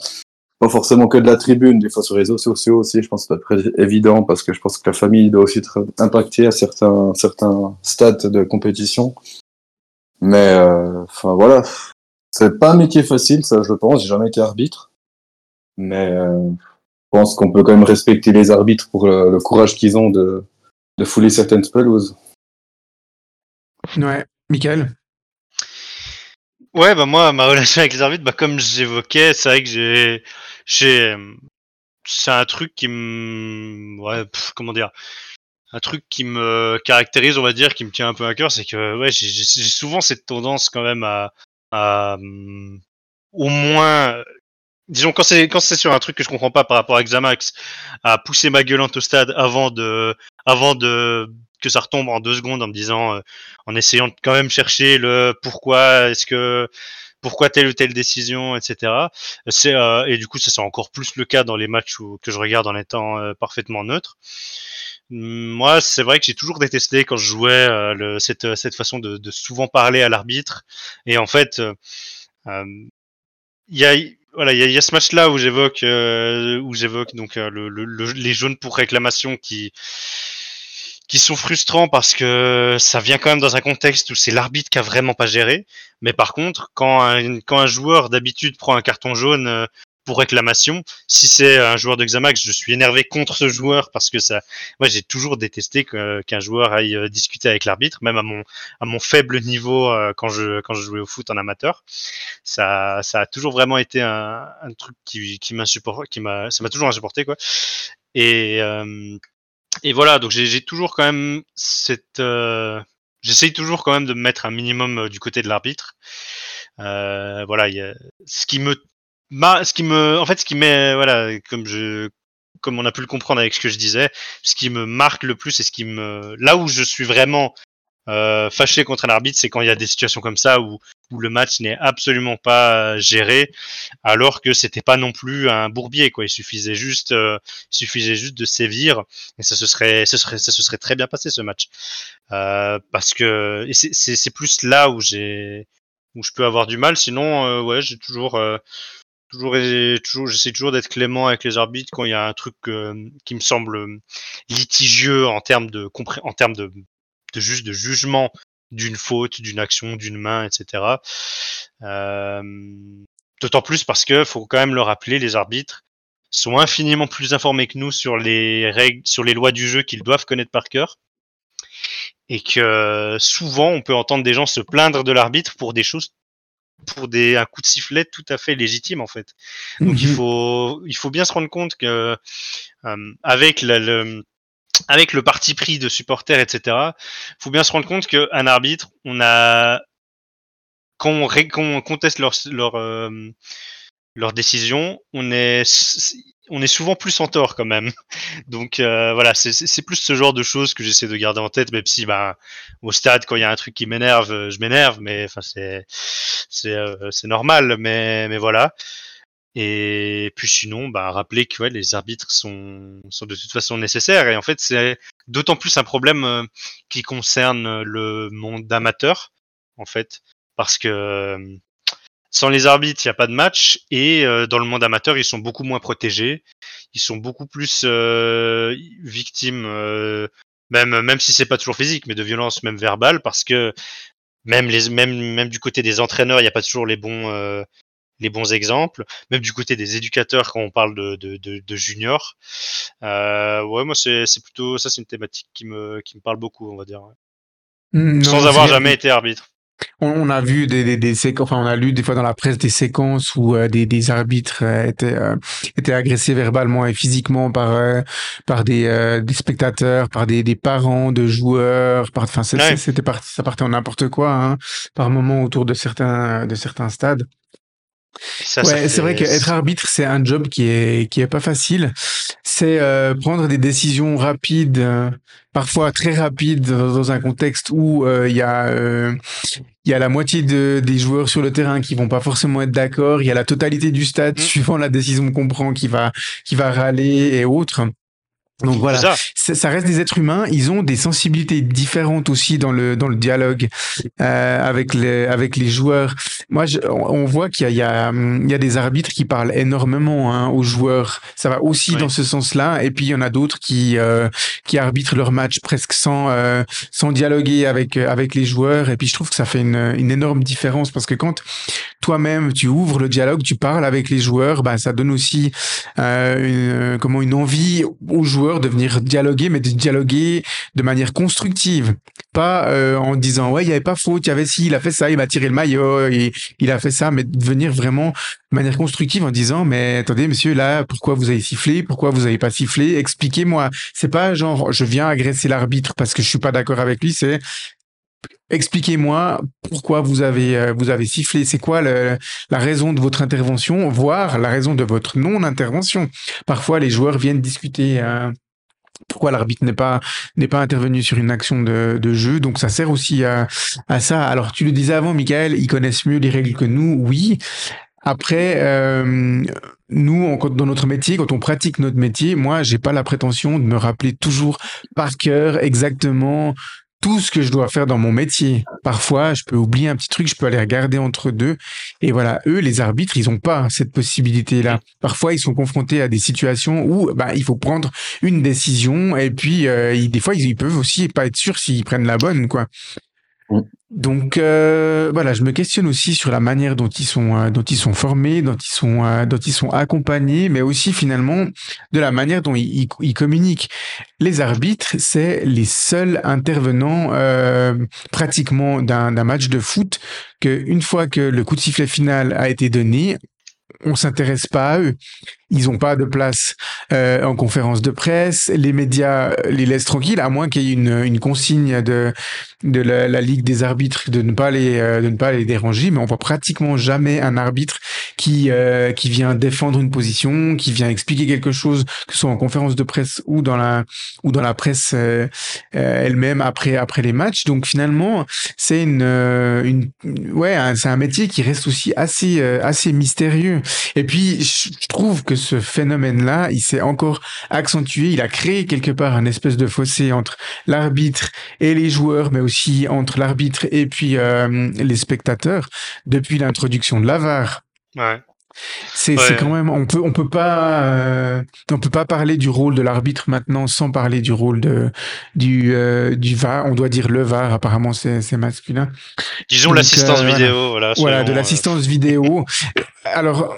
Pas forcément que de la tribune, des fois sur les réseaux sociaux aussi, je pense que doit être évident parce que je pense que la famille doit aussi être impactée à certains, certains stades de compétition. Mais euh, enfin voilà, c'est pas un métier facile, ça je pense, j'ai jamais été arbitre. Mais euh, je pense qu'on peut quand même respecter les arbitres pour le, le courage qu'ils ont de, de fouler certaines pelouses. Ouais, Michael? Ouais, bah moi, ma relation avec les arbitres, bah comme j'évoquais, c'est vrai que j'ai, j'ai, c'est un truc qui me, ouais, pff, comment dire, un truc qui me caractérise, on va dire, qui me tient un peu à cœur, c'est que ouais, j'ai souvent cette tendance quand même à, à hum, au moins, disons quand c'est quand c'est sur un truc que je comprends pas par rapport à Xamax, à pousser ma gueulante au stade avant de, avant de que ça retombe en deux secondes en me disant, euh, en essayant de quand même chercher le pourquoi est-ce que pourquoi telle ou telle décision, etc. C'est euh, et du coup ça c'est encore plus le cas dans les matchs où, que je regarde en étant euh, parfaitement neutre. Hum, Moi, c'est vrai que j'ai toujours détesté quand je jouais euh, cette, cette façon de, souvent parler à l'arbitre. Et en fait, euh, euh, il y a voilà, il y a, ce match-là où j'évoque euh, où j'évoque donc euh, le, le- le- les jaunes pour réclamation qui qui sont frustrants parce que ça vient quand même dans un contexte où c'est l'arbitre qui a vraiment pas géré. Mais par contre, quand un, quand un joueur d'habitude prend un carton jaune euh, pour réclamation, si c'est un joueur de Xamax, je suis énervé contre ce joueur parce que ça, moi j'ai toujours détesté qu'un joueur aille euh, discuter avec l'arbitre, même à mon à mon faible niveau euh, quand je quand je jouais au foot en amateur. Ça ça a toujours vraiment été un, un truc qui qui m'insupporte, qui m'a ça m'a toujours insupporté quoi. Et euh, et voilà, donc j'ai toujours quand même cette. Euh, J'essaye toujours quand même de me mettre un minimum euh, du côté de l'arbitre. Euh, voilà, il y a, ce qui me, ma, ce qui me, en fait, ce qui met, voilà, comme je, comme on a pu le comprendre avec ce que je disais, ce qui me marque le plus et ce qui me, là où je suis vraiment euh, fâché contre un arbitre, c'est quand il y a des situations comme ça où où le match n'est absolument pas géré, alors que c'était pas non plus un bourbier quoi. Il suffisait juste, euh, il suffisait juste de sévir et ça se serait, ça serait, ça se serait très bien passé ce match. Euh, parce que c'est plus là où j'ai, où je peux avoir du mal. Sinon, euh, ouais, j'ai toujours, euh, toujours, j'essaie toujours d'être clément avec les arbitres quand il y a un truc qui me semble litigieux en termes de, en termes de, de juste de jugement d'une faute, d'une action, d'une main, etc. Euh, D'autant plus parce que faut quand même le rappeler, les arbitres sont infiniment plus informés que nous sur les règles, sur les lois du jeu qu'ils doivent connaître par cœur, et que souvent on peut entendre des gens se plaindre de l'arbitre pour des choses, pour des un coup de sifflet tout à fait légitime en fait. Donc il mhm. faut il faut bien se rendre compte que euh, avec le avec le parti pris de supporters, etc. Faut bien se rendre compte qu'un arbitre, on a quand on, conteste leur leur, euh, leur décision, on est on est souvent plus en tort quand même. Donc euh, voilà, c'est plus ce genre de choses que j'essaie de garder en tête, même si bah, au stade quand il y a un truc qui m'énerve, je m'énerve, mais enfin c'est euh, normal, mais mais voilà. Et puis sinon, bah, rappeler que ouais, les arbitres sont, sont de toute façon nécessaires. Et en fait, c'est d'autant plus un problème euh, qui concerne le monde amateur, en fait, parce que euh, sans les arbitres, il n'y a pas de match. Et euh, dans le monde amateur, ils sont beaucoup moins protégés. Ils sont beaucoup plus victimes, même même si c'est pas toujours physique, mais de violence même verbale, parce que même les même même du côté des entraîneurs, il n'y a pas toujours les bons les bons exemples, même du côté des éducateurs quand on parle de, de, de, de juniors. Euh, ouais, moi c'est plutôt ça, c'est une thématique qui me qui me parle beaucoup, on va dire. Mmh, Sans avoir jamais été arbitre. On, a vu des, des, des séquences, enfin on a lu des fois dans la presse des séquences où euh, des, des arbitres euh, étaient euh, étaient agressés verbalement et physiquement par par des, des spectateurs, par des, des parents de joueurs, par enfin c'était parti ça partait en n'importe quoi hein, par moment autour de certains de certains stades ouais, c'est vrai qu'être arbitre, c'est un job qui est qui est pas facile. C'est euh, prendre des décisions rapides, euh, parfois très rapides, dans, un contexte où euh, il y a il y a la moitié de, des joueurs sur le terrain qui vont pas forcément être d'accord. Il y a la totalité du stade, mmh. suivant la décision qu'on prend, qui va qui va râler et autres. Donc voilà, ça. ça. reste des êtres humains. Ils ont des sensibilités différentes aussi dans le dans le dialogue euh, avec les avec les joueurs. Moi, je, on voit qu'il y a il y a, il y a des arbitres qui parlent énormément hein, aux joueurs. Ça va aussi dans ce sens-là. Et puis il y en a d'autres qui euh, qui arbitrent leur match presque sans euh, sans dialoguer avec avec les joueurs. Et puis je trouve que ça fait une une énorme différence parce que quand toi-même tu ouvres le dialogue, tu parles avec les joueurs, bah ça donne aussi euh, une, comment une envie aux joueurs de venir dialoguer, mais de dialoguer de manière constructive, pas euh, en disant ouais il y avait pas faute, il y avait si, il a fait ça, il m'a tiré le maillot, il a fait ça, mais de venir vraiment de manière constructive en disant mais attendez monsieur là pourquoi vous avez sifflé, pourquoi vous avez pas sifflé, expliquez-moi. C'est pas genre je viens agresser l'arbitre parce que je suis pas d'accord avec lui, c'est Expliquez-moi pourquoi vous avez euh, vous avez sifflé. C'est quoi la raison de votre intervention, voire la raison de votre non-intervention? Parfois, les joueurs viennent discuter. Euh, pourquoi l'arbitre n'est pas n'est pas intervenu sur une action de, de jeu donc ça sert aussi à, à ça alors tu le disais avant Michael ils connaissent mieux les règles que nous oui après, euh, nous, dans notre métier, quand on pratique notre métier, moi, j'ai pas la prétention de me rappeler toujours par cœur exactement tout ce que je dois faire dans mon métier. Parfois, je peux oublier un petit truc, je peux aller regarder entre deux. Et voilà, eux, les arbitres, ils n'ont pas cette possibilité-là. Parfois, ils sont confrontés à des situations où bah, il faut prendre une décision et puis euh, des fois, ils, ils, peuvent aussi pas être sûrs s'ils prennent la bonne, quoi. Donc euh, voilà, je me questionne aussi sur la manière dont ils sont euh, dont ils sont formés, dont ils sont euh, dont ils sont accompagnés, mais aussi finalement de la manière dont ils, communiquent. Les arbitres, c'est les seuls intervenants pratiquement d'un match de foot que une fois que le coup de sifflet final a été donné, on s'intéresse pas à eux. Ils ont pas de place euh, en conférence de presse. Les médias les laissent tranquilles, à moins qu'il y ait une, une, consigne de de la, Ligue des arbitres de ne pas les euh, de ne pas les déranger. Mais on voit pratiquement jamais un arbitre qui euh, qui vient défendre une position, qui vient expliquer quelque chose, que ce soit en conférence de presse ou dans la ou dans la presse euh, euh, elle-même après après les matchs. Donc finalement, c'est une une ouais, c'est un métier qui reste aussi assez assez mystérieux. Et puis je trouve que ce phénomène-là, il s'est encore accentué. Il a créé quelque part un espèce de fossé entre l'arbitre et les joueurs, mais aussi entre l'arbitre et puis les spectateurs depuis l'introduction de l'avare. Ouais. C'est quand même on peut on peut pas euh, on peut pas parler du rôle de l'arbitre maintenant sans parler du rôle de du euh, du VAR on doit dire le VAR apparemment c'est masculin disons l'assistance euh, vidéo voilà voilà de l'assistance vidéo alors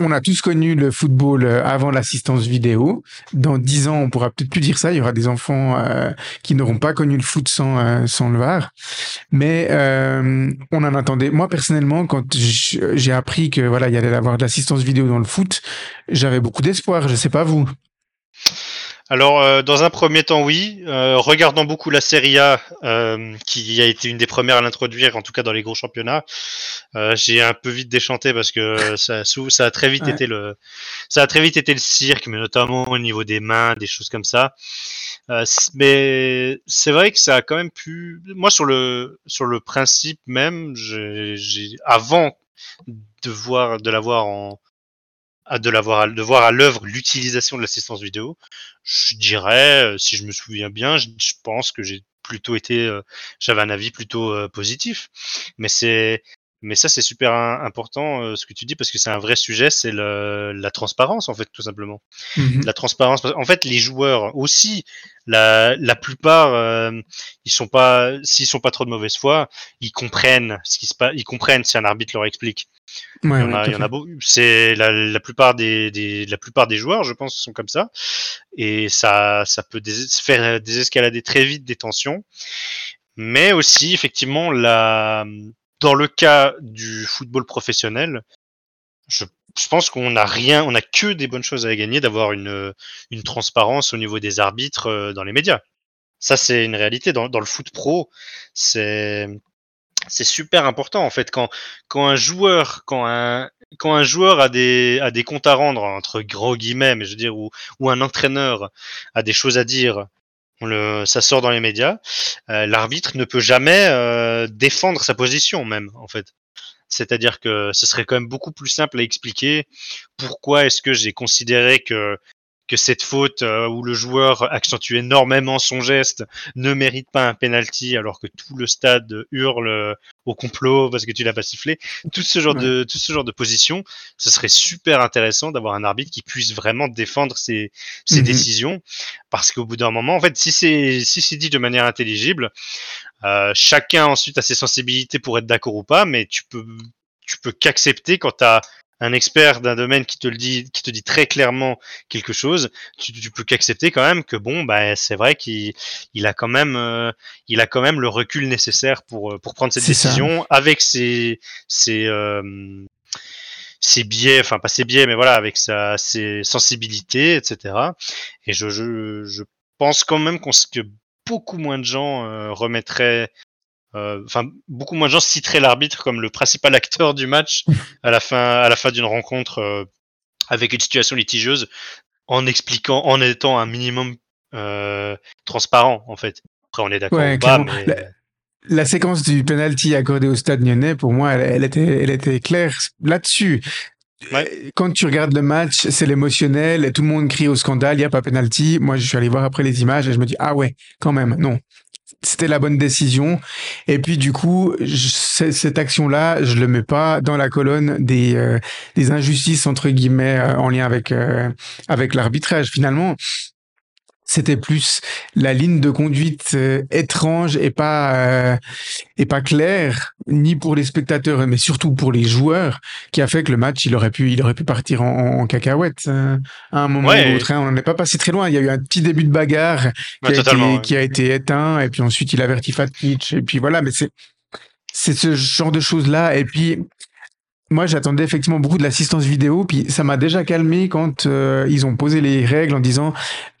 on a tous connu le football euh, avant l'assistance vidéo. Dans dix ans, on pourra peut-être plus dire ça. Il y aura des enfants euh, qui n'auront pas connu le foot sans euh, sans le VAR. Mais on en attendait. Moi personnellement, quand j'ai appris que voilà, il y allait avoir de l'assistance vidéo dans le foot, j'avais beaucoup d'espoir. Je sais pas vous. Alors, euh, dans un premier temps, oui. Euh, regardant beaucoup la Serie A, euh, qui a été une des premières à l'introduire, en tout cas dans les gros championnats, j'ai un peu vite déchanté parce que ça, ça a très vite été le, ça a très vite été le cirque, mais notamment au niveau des mains, des choses comme ça. mais c'est vrai que ça a quand même pu. Moi, sur le sur le principe même, j'ai avant de voir de l'avoir en de l'avoir de voir à l'œuvre l'utilisation de l'assistance vidéo, je dirais, euh, si je me souviens bien, je, pense que j'ai plutôt été, euh, j'avais un avis plutôt euh, positif. Mais c'est, mais ça c'est super important ce que tu dis parce que c'est un vrai sujet, c'est la transparence en fait tout simplement. Mmh la transparence. En fait, les joueurs aussi, la, la plupart, ils sont pas, s'ils sont pas trop de mauvaise foi, ils comprennent ce qui se passe, ils comprennent si un arbitre leur explique il y en a, il y en a beaucoup. C'est la, la, plupart des, des, la plupart des joueurs, je pense, sont comme ça, et ça, ça peut faire désescalader très vite des tensions. Mais aussi, effectivement, la, dans le cas du football professionnel, je, pense qu'on n'a rien, on n'a que des bonnes choses à gagner d'avoir une, transparence au niveau des arbitres euh, dans les médias. Ça, c'est une réalité. Dans, le foot pro, c'est super important en fait quand un joueur quand un joueur a des comptes à rendre entre gros guillemets je veux dire ou un entraîneur a des choses à dire le ça sort dans les médias. Euh, l'arbitre ne peut jamais euh, défendre sa position même en fait. C'est-à-dire que ce serait quand même beaucoup plus simple à expliquer pourquoi est-ce que j'ai considéré que que cette faute euh, où le joueur accentue énormément son geste ne mérite pas un penalty alors que tout le stade hurle au complot parce que tu l'as pas sifflé. Tout ce genre de tout ce genre de position, ce serait super intéressant d'avoir un arbitre qui puisse vraiment défendre ses, ses mhm. décisions parce qu'au bout d'un moment, en fait, si c'est si c'est dit de manière intelligible, euh, chacun ensuite a ses sensibilités pour être d'accord ou pas, mais tu peux tu peux qu'accepter quand tu as un expert d'un domaine qui te le dit, qui te dit très clairement quelque chose, tu, tu peux qu'accepter quand même que bon, bah c'est vrai qu'il il a quand même, euh, il a quand même le recul nécessaire pour euh, pour prendre cette décision avec ses ses euh, ses biais, enfin pas ses biais, mais voilà, avec sa ses sensibilités, etc. Et je je, je pense quand même qu'on que beaucoup moins de gens euh, remettraient enfin, beaucoup moins de gens citeraient l'arbitre comme le principal acteur du match à la fin, à la fin d'une rencontre euh, avec une situation litigieuse, en expliquant, en étant un minimum euh, transparent en fait. Après, on est d'accord ou pas, mais... la, séquence du penalty accordé au Stade Lyonnais, pour moi, elle, était, elle était claire là-dessus. Quand tu regardes le match, c'est l'émotionnel, et tout le monde crie au scandale, il n'y a pas penalty. Moi, je suis allé voir après les images et je me dis, ah ouais, quand même, non c'était la bonne décision. Et puis du coup, cette action-là, je le mets pas dans la colonne des, euh, des injustices entre guillemets euh, en lien avec euh, avec l'arbitrage. Finalement, c'était plus la ligne de conduite euh, étrange et pas euh, et pas claire ni pour les spectateurs mais surtout pour les joueurs qui a fait que le match il aurait pu il aurait pu partir en, en cacahuète euh, à un moment ou l'autre hein. on n'en est pas passé très loin. Il y a eu un petit début de bagarre qui, a, été, qui a été éteint et puis ensuite il avertit Fatpitch et puis voilà. Mais c'est c'est ce genre de choses là et puis moi, j'attendais effectivement beaucoup de l'assistance vidéo, puis ça m'a déjà calmé quand euh, ils ont posé les règles en disant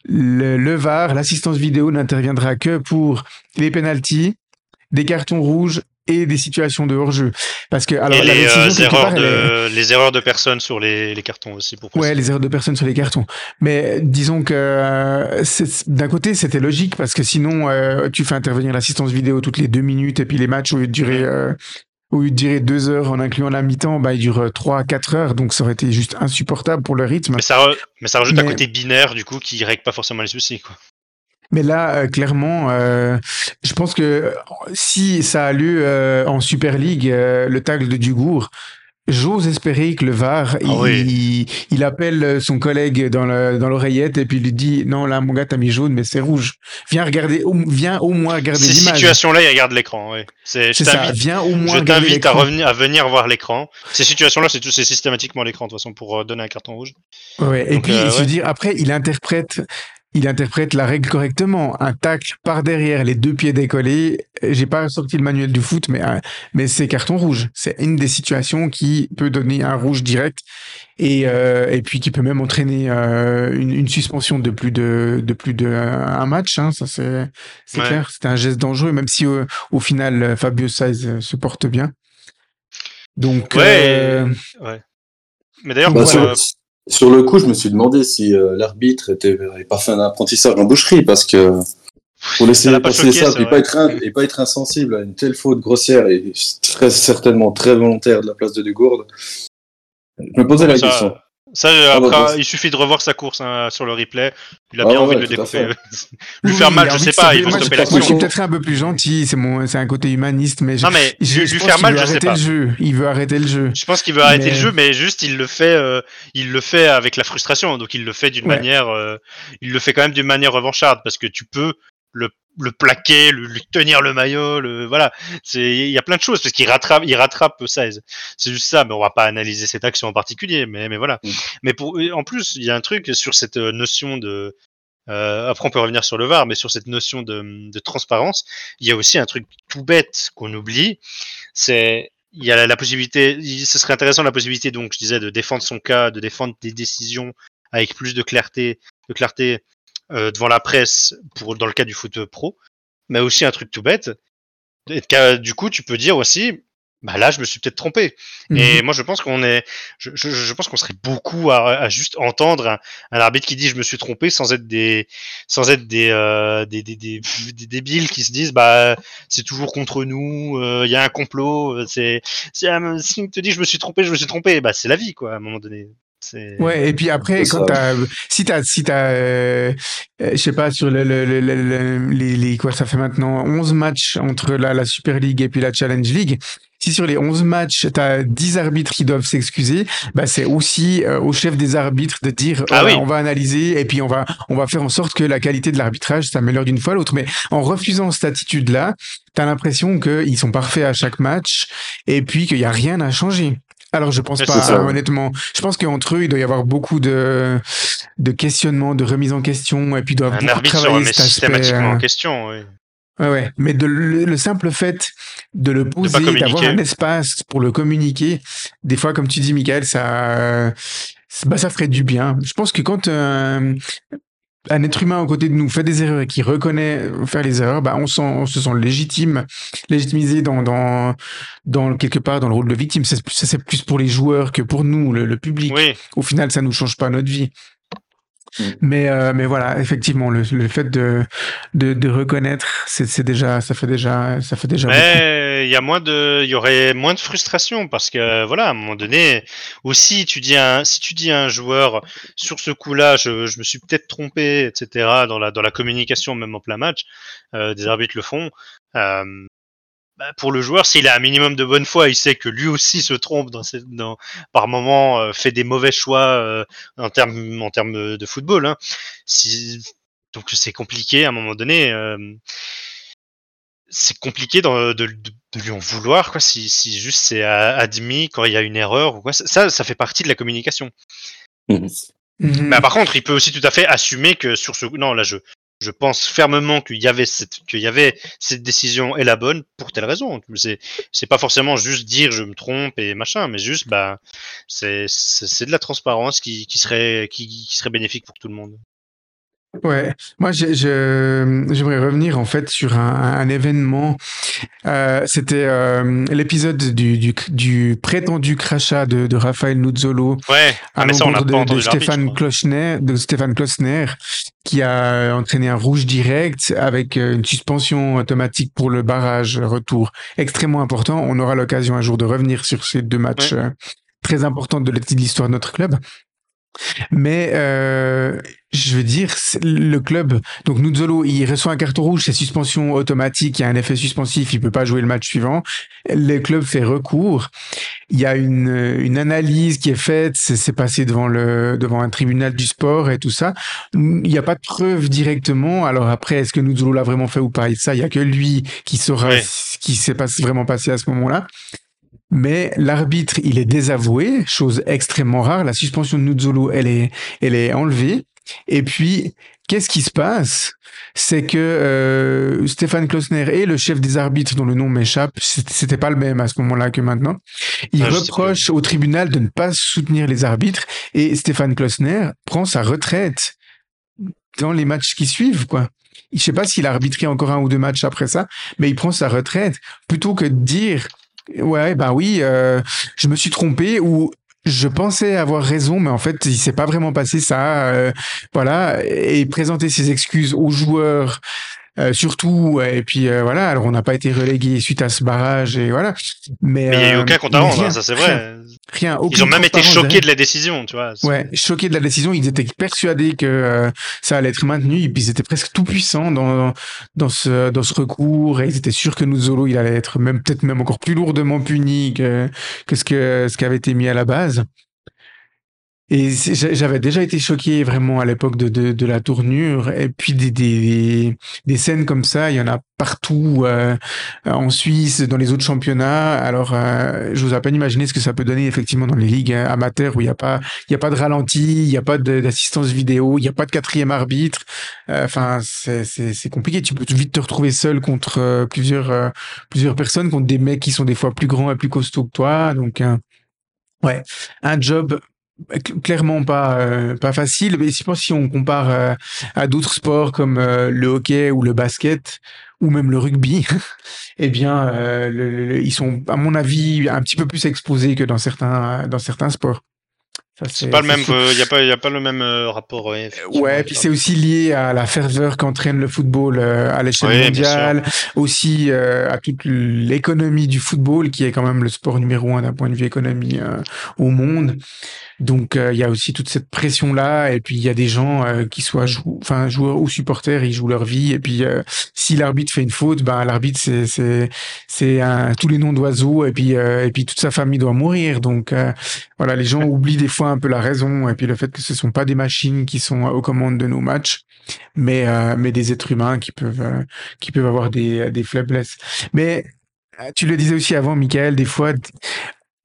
le, le VAR, l'assistance vidéo n'interviendra que pour les pénalties, des cartons rouges et des situations de hors-jeu. Parce que alors Et la les, décision, euh, erreurs part, elle est- de, les erreurs de personnes sur les, les cartons aussi. Pour Ouais, les erreurs de personnes sur les cartons. Mais disons que euh, d'un côté, c'était logique parce que sinon, euh, tu fais intervenir l'assistance vidéo toutes les deux minutes et puis les matchs, au lieu de durer, euh, au lieu de durer deux heures en incluant la mi-temps, bah, ils durent euh, trois à quatre heures. Donc ça aurait été juste insupportable pour le rythme. Mais ça, re- mais ça rajoute un côté binaire, du coup, qui règle pas forcément les soucis. Quoi. Mais là, euh, clairement, euh, je pense que si ça a lieu euh, en Super League, le tacle de Dugour, j'ose espérer que le VAR, il, Ah oui. il, il appelle son collègue dans le- dans l'oreillette et puis il lui dit non là mon gars t'as mis jaune mais c'est rouge. Viens regarder, au, viens au moins regarder Ces l'image. situations-là, ils regardent l'écran. Ouais. C'est, ça. Viens au moins je t'invite à revenir, à venir voir l'écran. Ces situations-là, c'est, tout- c'est systématiquement l'écran, de toute façon, pour euh, donner un carton rouge. Ouais, et puis, euh, se ouais. dire, après, il interprète, il interprète la règle correctement. Un tacle par derrière, les deux pieds décollés. J'ai pas sorti le manuel du foot, mais, euh, mais c'est carton rouge. C'est une des situations qui peut donner un rouge direct et, euh, et puis qui peut même entraîner euh, une, une suspension de plus de, de plus de euh, un match. Hein, ça c'est, c'est Ouais. clair. C'était un geste dangereux, même si euh, au final Fabio Saiz se porte bien. Donc, Ouais, euh, Ouais. Mais d'ailleurs, Bah, sur, le coup, je me suis demandé si euh, l'arbitre était pas fait un apprentissage en boucherie parce que pour laisser Ça passer choqué, ça pas être et pas être insensible à une telle faute grossière et très certainement très volontaire de la place de Dugourde. Je me posais la question. Ça, Ah, après, bah, bah, il suffit de revoir sa course hein, sur le replay. Il a Ah bien ouais, envie de le découper. lui faire mal, je sais pas, il faut stopper Moi, je suis l'action. peut-être un peu plus gentil, c'est mon, c'est un côté humaniste, mais je, Non, mais je- lui, je lui pense faire qu'il mal, veut je sais arrêter pas. le jeu. Il veut arrêter le jeu. Je pense qu'il veut arrêter Mais- le jeu, mais juste il le fait, euh, il le fait avec la frustration. Donc il le fait d'une Ouais. manière, euh, il le fait quand même d'une manière revancharde parce que tu peux le, le plaquer, le, lui tenir le maillot, le voilà. C'est, il y a plein de choses parce qu'il rattrape, il rattrape 16. C'est juste ça, mais on va pas analyser cette action en particulier. Mais mais voilà. Mm. Mais pour, en plus, il y a un truc sur cette euh, notion de euh, après, on peut revenir sur le VAR, mais sur cette notion de, de transparence, il y a aussi un truc tout bête qu'on oublie. C'est il y a la, la possibilité, il- ce serait intéressant la possibilité, donc je disais, de défendre son cas, de défendre des décisions avec plus de clarté, de clarté devant la presse pour dans le cas du foot pro, mais aussi un truc tout bête. et du coup, tu peux dire aussi, bah là, je me suis peut-être trompé. Et Mhm. moi, je pense qu'on est, je, je, je pense qu'on serait beaucoup à, à juste entendre un, un arbitre qui dit je me suis trompé sans être des, sans être des, euh, des, des, des, des débiles qui se disent bah c'est toujours contre nous, euh, il y a un complot. euh, C'est, un- si on te dit je me suis trompé, je me suis trompé, bah c'est la vie quoi à un moment donné. C'est... Ouais, et puis après, quand ça. t'as, si t'as, si t'as, euh, euh, je sais pas, sur le, le, le- le- le- les, les, quoi, ça fait maintenant 11 matchs entre la, la Super League et puis la Challenge League. Si sur les 11 matchs, t'as 10 arbitres qui doivent s'excuser, bah, c'est aussi euh, au chef des arbitres de dire, Ah oui. on va analyser et puis on va, on va faire en sorte que la qualité de l'arbitrage s'améliore d'une fois à l'autre. Mais en refusant cette attitude-là, t'as l'impression qu'ils sont parfaits à chaque match et puis qu'il y a rien à changer. Alors je pense pas, ça. honnêtement. Je pense qu'entre eux, il doit y avoir beaucoup de, de questionnements, de remise en question, et puis ils doivent Un beaucoup travailler cet systématiquement euh, en question. Oui. Ouais, ouais. Mais de, le, le simple fait de le poser, d'avoir un espace pour le communiquer, des fois, comme tu dis, Michael, ça, bah, ça ferait du bien. Je pense que quand euh, un être humain à côté de nous fait des erreurs et qui reconnaît faire les erreurs, bah, on, sent, on se sent légitime, légitimisé dans, dans, dans quelque part dans le rôle de victime. Ça, c'est plus pour les joueurs que pour nous, le, le public Oui. au final, ça nous change pas notre vie. Mm. Mais, euh, mais voilà, effectivement, le, le fait de, de, de reconnaître, c'est déjà, ça fait déjà, ça fait déjà. Mais il y a moins de, il y aurait moins de frustration parce que voilà, à un moment donné, aussi tu dis un, si tu dis à un joueur sur ce coup-là, je, je me suis peut-être trompé, etc. Dans la dans la communication même en plein match, euh, des arbitres le font. Euh, bah, pour le joueur, s'il a un minimum de bonne foi, il sait que lui aussi se trompe dans, cette- dans par moment, euh, fait des mauvais choix euh, en termes en termes de football. Hein. Si, donc c'est compliqué à un moment donné. euh, c'est compliqué de, de, de, de lui en vouloir quoi si, si juste c'est admis quand il y a une erreur ou quoi ça ça, ça fait partie de la communication Mhm. Mhm. mais par contre il peut aussi tout à fait assumer que sur ce non là je je pense fermement qu'il y avait cette qu'il y avait cette décision est la bonne pour telle raison. C'est c'est pas forcément juste dire je me trompe et machin mais juste bah c'est c'est de la transparence qui serait qui serait bénéfique pour tout le monde Ouais, moi je- je- j'aimerais revenir en fait sur un, un événement Euh, c'était euh, l'épisode du, du, du, prétendu crachat de, de Raphaël Nuzzolo ouais. à Ah, mais ça, on n'a l'encontre pas de, Stéphane. Klochner, de Stéphane Klosner, qui a entraîné un rouge direct avec euh, une suspension automatique pour le barrage retour. Extrêmement important. On aura l'occasion un jour de revenir sur ces deux matchs Ouais. euh, très importants de l'histoire de notre club. Mais euh, je veux dire, le club, donc Nuzzolo, il reçoit un carton rouge, c'est suspension automatique, il y a un effet suspensif, il peut pas jouer le match suivant. Le club fait recours. Il y a une, une analyse qui est faite, c'est passé devant le devant un tribunal du sport et tout ça. Il n'y a pas de preuve directement. Alors après, est-ce que Nuzzolo l'a vraiment fait ou pas? Ça, il y a que lui qui saura Ouais. ce qui s'est pas- vraiment passé à ce moment-là. Mais l'arbitre, il est désavoué, chose extrêmement rare. La suspension de Nuzzolo, elle est, elle est enlevée. Et puis, qu'est-ce qui se passe? C'est que euh, Stéphane Klosner et le chef des arbitres, dont le nom m'échappe, c'était pas le même à ce moment-là que maintenant. Il Ah, reproche au tribunal de ne pas soutenir les arbitres et Stéphane Klosner prend sa retraite dans les matchs qui suivent, quoi. Je sais pas s'il a arbitré encore un ou deux matchs après ça, mais il prend sa retraite plutôt que de dire ouais ben oui euh, je me suis trompé ou je pensais avoir raison mais en fait il s'est pas vraiment passé ça euh, voilà et présenter ses excuses aux joueurs euh, surtout et puis euh, voilà alors on n'a pas été relégué suite à ce barrage et voilà mais Mais il n'y a eu euh, aucun compte à rendre, rien, ça c'est rien, vrai. rien, Ils aucune ont même été choqués de la décision, tu vois. Ouais, choqués de la décision, ils étaient persuadés que euh, ça allait être maintenu, et puis ils étaient presque tout puissants dans dans ce dans ce recours, et ils étaient sûrs que Nuzzolo il allait être même peut-être même encore plus lourdement puni que que ce que ce qui avait été mis à la base. Et j'avais déjà été choqué vraiment à l'époque de, de, de la tournure. Et puis des, des, des scènes comme ça, il y en a partout euh, en Suisse, dans les autres championnats. Alors, euh, je vous à peine imaginer ce que ça peut donner effectivement dans les ligues euh, amateurs où il n'y a pas, il y a pas de ralenti, il n'y a pas d'assistance vidéo, il n'y a pas de quatrième arbitre. Euh, Enfin, c'est c'est compliqué. Tu peux vite te retrouver seul contre euh, plusieurs euh, plusieurs personnes, contre des mecs qui sont des fois plus grands et plus costauds que toi. Donc, euh, ouais, un job clairement pas euh, pas facile mais je pense si on compare euh, à d'autres sports comme euh, le hockey ou le basket ou même le rugby eh bien euh, le- le- ils sont à mon avis un petit peu plus exposés que dans certains dans certains sports C'est pas le même, il n'y a pas, y a pas le même rapport. Ouais, puis c'est aussi lié à la ferveur qu'entraîne le football à l'échelle Oui, mondiale, aussi euh, à toute l'économie du football qui est quand même le sport numéro un d'un point de vue économie euh, au monde. Donc euh, il y a aussi toute cette pression là et puis il y a des gens euh, qui soient jou enfin joueurs ou supporters, ils jouent leur vie. Et puis euh, si l'arbitre fait une faute, ben l'arbitre c'est c'est c'est tous les noms d'oiseaux. Et puis euh, et puis toute sa famille doit mourir. Donc euh, voilà, les gens oublient des fois un peu la raison. Et puis le fait que ce sont pas des machines qui sont aux commandes de nos matchs, mais euh, mais des êtres humains qui peuvent euh, qui peuvent avoir des des faiblesses. Mais tu le disais aussi avant, Michael, des fois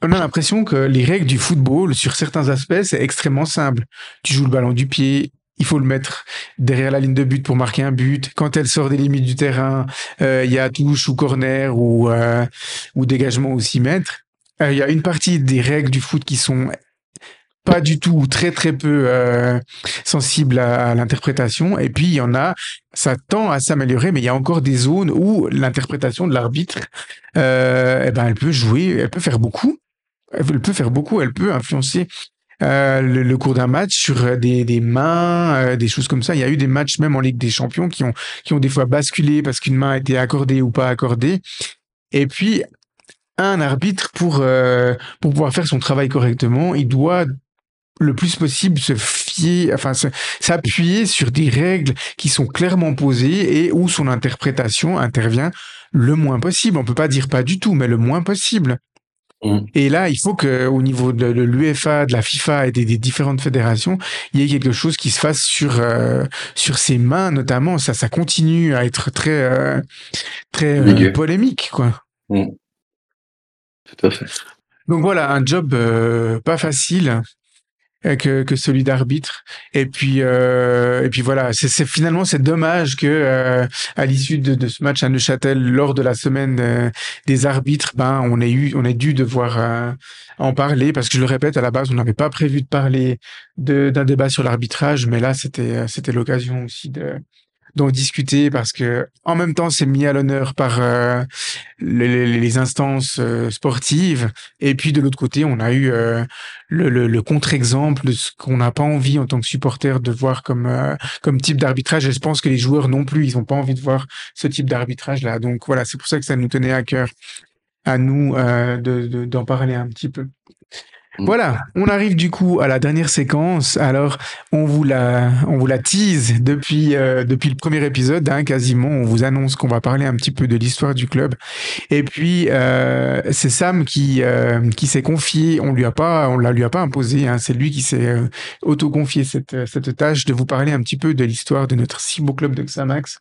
on a l'impression que les règles du football, sur certains aspects, c'est extrêmement simple. Tu joues le ballon du pied, il faut le mettre derrière la ligne de but pour marquer un but. Quand elle sort des limites du terrain, euh, il y a touche ou corner ou, euh, ou dégagement ou 6 mètres. Il y a une partie des règles du foot qui sont pas du tout ou très très peu euh, sensibles à, à l'interprétation et puis il y en a ça tend à s'améliorer mais il y a encore des zones où l'interprétation de l'arbitre euh, eh ben elle peut jouer elle peut faire beaucoup elle peut faire beaucoup elle peut influencer euh, le, cours d'un match sur euh, des, mains, euh, des choses comme ça. Il y a eu des matchs même en Ligue des Champions qui ont qui ont des fois basculé parce qu'une main a été accordée ou pas accordée. Et puis un arbitre pour pour pouvoir faire son travail correctement, il doit le plus possible se fier, enfin s'appuyer sur des règles qui sont clairement posées et où son interprétation intervient le moins possible. On peut pas dire pas du tout, mais le moins possible. Mm. Et là, il faut que, au niveau de, de l'UEFA, de la FIFA et des, des différentes fédérations, il y ait quelque chose qui se fasse sur euh, sur ses mains, notamment. Ça, ça continue à être très euh, très euh, polémique, quoi. Tout à fait. Donc voilà, un job pas facile que, que celui d'arbitre. Et puis euh, et puis voilà, c'est finalement c'est dommage que euh, à l'issue de, de ce match à Neuchâtel, lors de la semaine euh, des arbitres, ben on ait eu on ait dû devoir euh, en parler parce que je le répète à la base on n'avait pas prévu de parler d'un débat sur l'arbitrage, mais là c'était c'était l'occasion aussi de d'en discuter parce que en même temps c'est mis à l'honneur par euh, les, instances euh, sportives. Et puis de l'autre côté on a eu euh, le, le, le contre-exemple de ce qu'on n'a pas envie en tant que supporter de voir comme comme type d'arbitrage. Et je pense que les joueurs non plus ils ont pas envie de voir ce type d'arbitrage là donc voilà c'est pour ça que ça nous tenait à cœur à nous de d'en parler un petit peu. Mm. Voilà, on arrive du coup à la dernière séquence. Alors, on vous la, on vous la tease depuis euh, depuis le premier épisode, hein, quasiment. On vous annonce qu'on va parler un petit peu de l'histoire du club. Et puis, euh, c'est Sam qui euh, qui s'est confié. On lui a pas, on la lui a pas imposé. Hein, c'est lui qui s'est euh, auto confié cette cette tâche de vous parler un petit peu de l'histoire de notre si beau club de Xamax.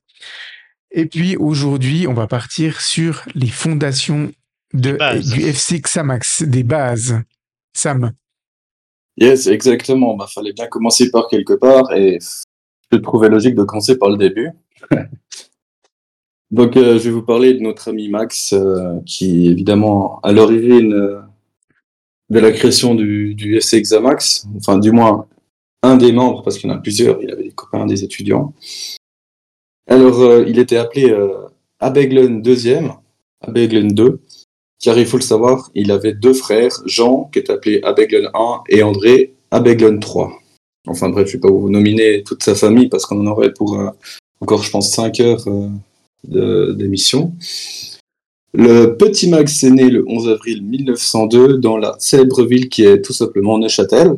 Et puis aujourd'hui, on va partir sur les fondations de, du FC Xamax, des bases. Sam. Yes, exactement. Bah, fallait bien commencer par quelque part et je trouvais logique de commencer par le début. Donc, euh, je vais vous parler de notre ami Max, euh, qui évidemment à l'origine euh, de la création du, du FC Examax, enfin du moins un des membres, parce qu'il y en a plusieurs, il avait des copains, des étudiants. Alors, il était appelé Abeglen 2e, Abeglen 2, car il faut le savoir, il avait deux frères, Jean, qui est appelé Abeglen 1, et André, Abeglen 3. Enfin bref, je ne vais pas vous nominer toute sa famille, parce qu'on en aurait pour euh, encore, je pense, 5 heures euh, d'émission. Le petit Max est né le 11 avril 1902 dans la célèbre ville qui est tout simplement Neuchâtel.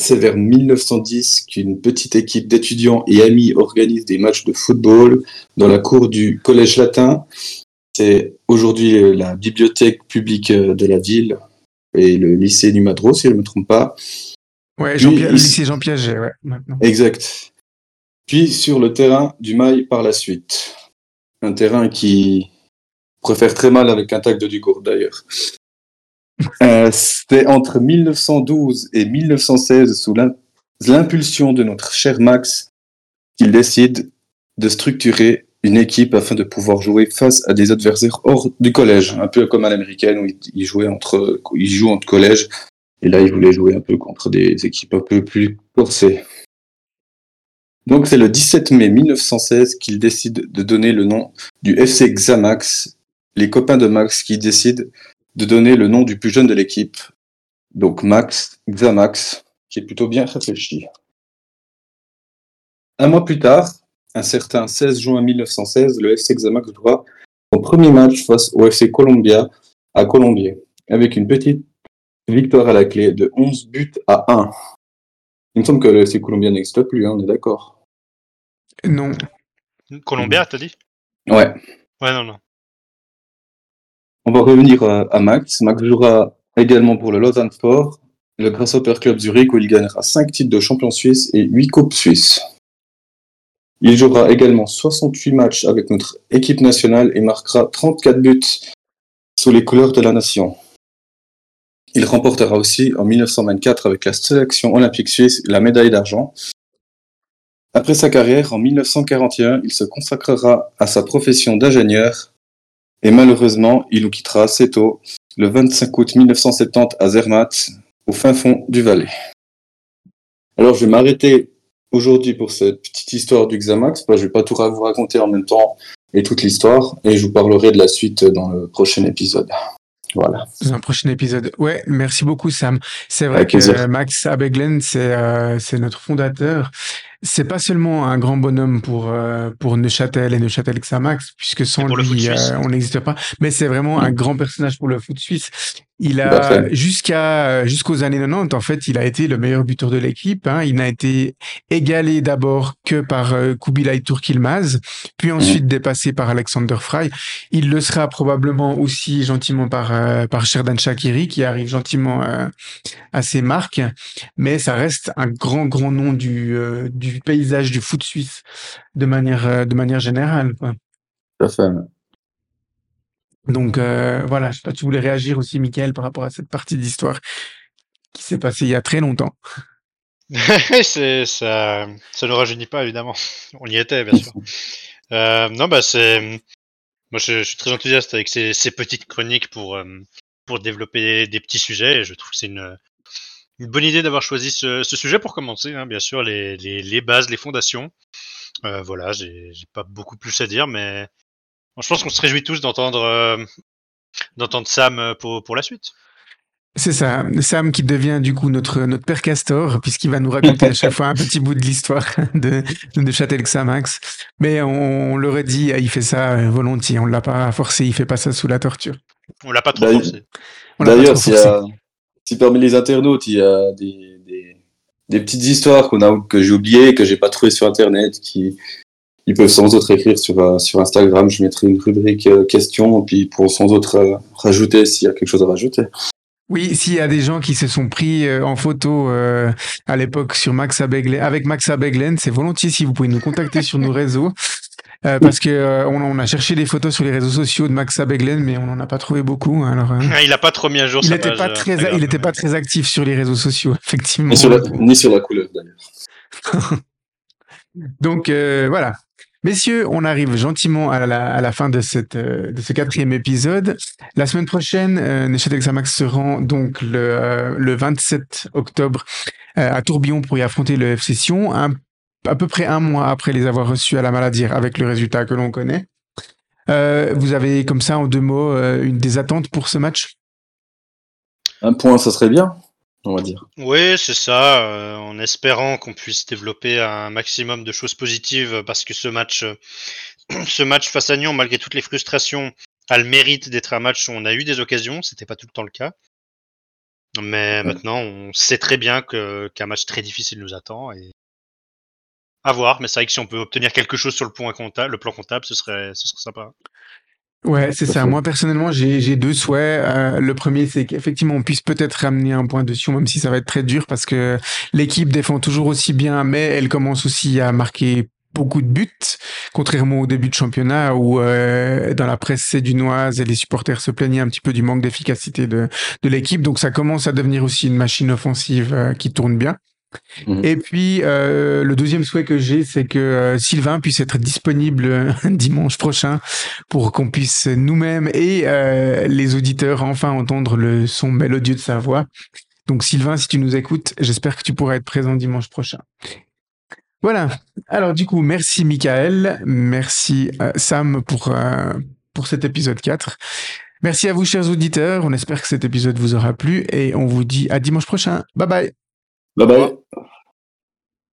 C'est vers 1910 qu'une petite équipe d'étudiants et amis organise des matchs de football dans la cour du Collège latin c'est aujourd'hui euh, la bibliothèque publique euh, de la ville et le lycée du Madro, si je ne me trompe pas. Ouais, le lycée Jean Piaget, ouais, maintenant. Exact. Puis sur le terrain du Mail par la suite. Un terrain qui préfère très mal avec un tag de Ducourt d'ailleurs. euh, C'était entre 1912 et 1916, sous l'impulsion de notre cher Max, qu'il décide de structurer une équipe afin de pouvoir jouer face à des adversaires hors du collège, un peu comme à l'américaine où il jouait entre, il joue entre collèges, et là il voulait jouer un peu contre des équipes un peu plus corsées. Donc c'est le 17 mai 1916 qu'il décide de donner le nom du FC Xamax, les copains de Max qui décident de donner le nom du plus jeune de l'équipe, donc Max Xamax, qui est plutôt bien réfléchi. Un mois plus tard, un certain 16 juin 1916, le FC Xamax jouera son premier match face au FC Columbia à Colombier, avec une petite victoire à la clé de 11 buts à 1. Il me semble que le FC Columbia n'existe plus, hein, on est d'accord. Non. Columbia, t'as dit? Ouais. Ouais, non, non. On va revenir à, Max. Max jouera également pour le Lausanne Sport, le Grasshopper Club Zurich, où il gagnera 5 titres de champion suisse et 8 coupes suisses. Il jouera également 68 matchs avec notre équipe nationale et marquera 34 buts sous les couleurs de la nation. Il remportera aussi en 1924 avec la sélection olympique suisse la médaille d'argent. Après sa carrière, en 1941, il se consacrera à sa profession d'ingénieur et malheureusement, il nous quittera assez tôt, le 25 août 1970 à Zermatt, au fin fond du Valais. Alors je vais m'arrêter aujourd'hui pour cette petite histoire du Xamax. Bah, je vais pas tout vous raconter en même temps et toute l'histoire, et je vous parlerai de la suite dans le prochain épisode. Voilà. Dans un prochain épisode. Ouais, merci beaucoup Sam. C'est vrai que Max Abeglen, c'est euh, c'est notre fondateur c'est pas seulement un grand bonhomme pour euh, pour Neuchâtel et Neuchâtel Xamax, puisque sans lui euh, on n'existe pas. Mais c'est vraiment un grand personnage pour le foot suisse. Il a jusqu'à jusqu'aux années 90 en fait, il a été le meilleur buteur de l'équipe. Hein. Il n'a été égalé d'abord que par euh, Kubilay Turkilmaz, puis ensuite dépassé par Alexander Frey. Il le sera probablement aussi gentiment par euh, par Sherdan Shakiri qui arrive gentiment à ses marques, mais ça reste un grand grand nom du du paysage du foot suisse de manière, euh, de manière générale. Quoi. Donc euh, voilà, je sais pas, tu voulais réagir aussi, Michael, par rapport à cette partie d'histoire qui s'est passée il y a très longtemps. c'est ça, ça ne rajeunit pas évidemment. On y était bien sûr. Euh, non bah c'est, moi je, suis très enthousiaste avec ces, petites chroniques pour pour développer des petits sujets. Et je trouve que c'est une une bonne idée d'avoir choisi ce, sujet pour commencer, hein, bien sûr, les, les, bases, les fondations. Euh, voilà, j'ai pas beaucoup plus à dire, mais je pense qu'on se réjouit tous d'entendre euh, d'entendre Sam euh, pour, pour la suite. C'est ça, Sam qui devient du coup notre, notre père Castor, puisqu'il va nous raconter à chaque fois un petit bout de l'histoire de, de Châtel-Xamax. Mais on, on l'aurait dit, il fait ça volontiers, on l'a pas forcé, il fait pas ça sous la torture. On l'a pas trop forcé. On l'a pas D'ailleurs, trop s'il y forcé. a- si parmi les internautes, il y a des, des, petites histoires qu'on a, que j'ai oubliées, que j'ai pas trouvées sur Internet, qui ils peuvent sans autre écrire sur, euh, sur Instagram. Je mettrai une rubrique euh, questions, puis pourront sans autre euh, rajouter s'il y a quelque chose à rajouter. Oui, s'il y a des gens qui se sont pris euh, en photo à l'époque sur Max Abeglen, avec Max Abeglen, c'est volontiers si vous pouvez nous contacter sur nos réseaux. Euh, parce que euh, on, on a cherché des photos sur les réseaux sociaux de Max Abeglen, mais on n'en a pas trouvé beaucoup. hein, Alors, euh, Ah, Il a pas trop mis à jour il n'était pas euh, très, il était pas très actif sur les réseaux sociaux, effectivement. Ni sur la, ni sur la couleur, d'ailleurs. Donc euh, voilà. Messieurs, on arrive gentiment à la, à la fin de, cette, euh, de ce quatrième épisode. La semaine prochaine, euh, Neuchâtel Xamax se rend donc le, euh, le 27 octobre euh, à Tourbillon pour y affronter le FC Sion, un- à peu près un mois après les avoir reçus à la maladie avec le résultat que l'on connaît. Euh, vous avez comme ça en deux mots euh, une des attentes pour ce match? Un point, ça serait bien, on va dire. Oui, c'est ça, euh, en espérant qu'on puisse développer un maximum de choses positives, parce que ce match, euh, ce match face à Nyon, malgré toutes les frustrations, a le mérite d'être un match où on a eu des occasions, c'était pas tout le temps le cas. Mais maintenant, on sait très bien qu'un match très difficile nous attend et à voir. Mais c'est vrai que si on peut obtenir quelque chose sur le point comptable, le plan comptable, ce serait, ce serait sympa. Ouais, c'est ça. Moi, personnellement, j'ai j'ai deux souhaits. Euh, le premier, c'est qu'effectivement, on puisse peut-être ramener un point dessus, même si ça va être très dur, parce que l'équipe défend toujours aussi bien, mais elle commence aussi à marquer beaucoup de buts, contrairement au début de championnat où euh, dans la presse sédunoise et les supporters se plaignaient un petit peu du manque d'efficacité de, de l'équipe. Donc ça commence à devenir aussi une machine offensive euh, qui tourne bien. Mhm. Et puis euh, le deuxième souhait que j'ai, c'est que euh, Sylvain puisse être disponible dimanche prochain pour qu'on puisse nous-mêmes et euh, les auditeurs enfin entendre le son mélodieux de sa voix. Donc Sylvain, si tu nous écoutes, j'espère que tu pourras être présent dimanche prochain. Voilà. Alors du coup, merci Michael, merci Sam pour, pour cet épisode 4. Merci à vous chers auditeurs, on espère que cet épisode vous aura plu et on vous dit à dimanche prochain. Bye bye Bye bye.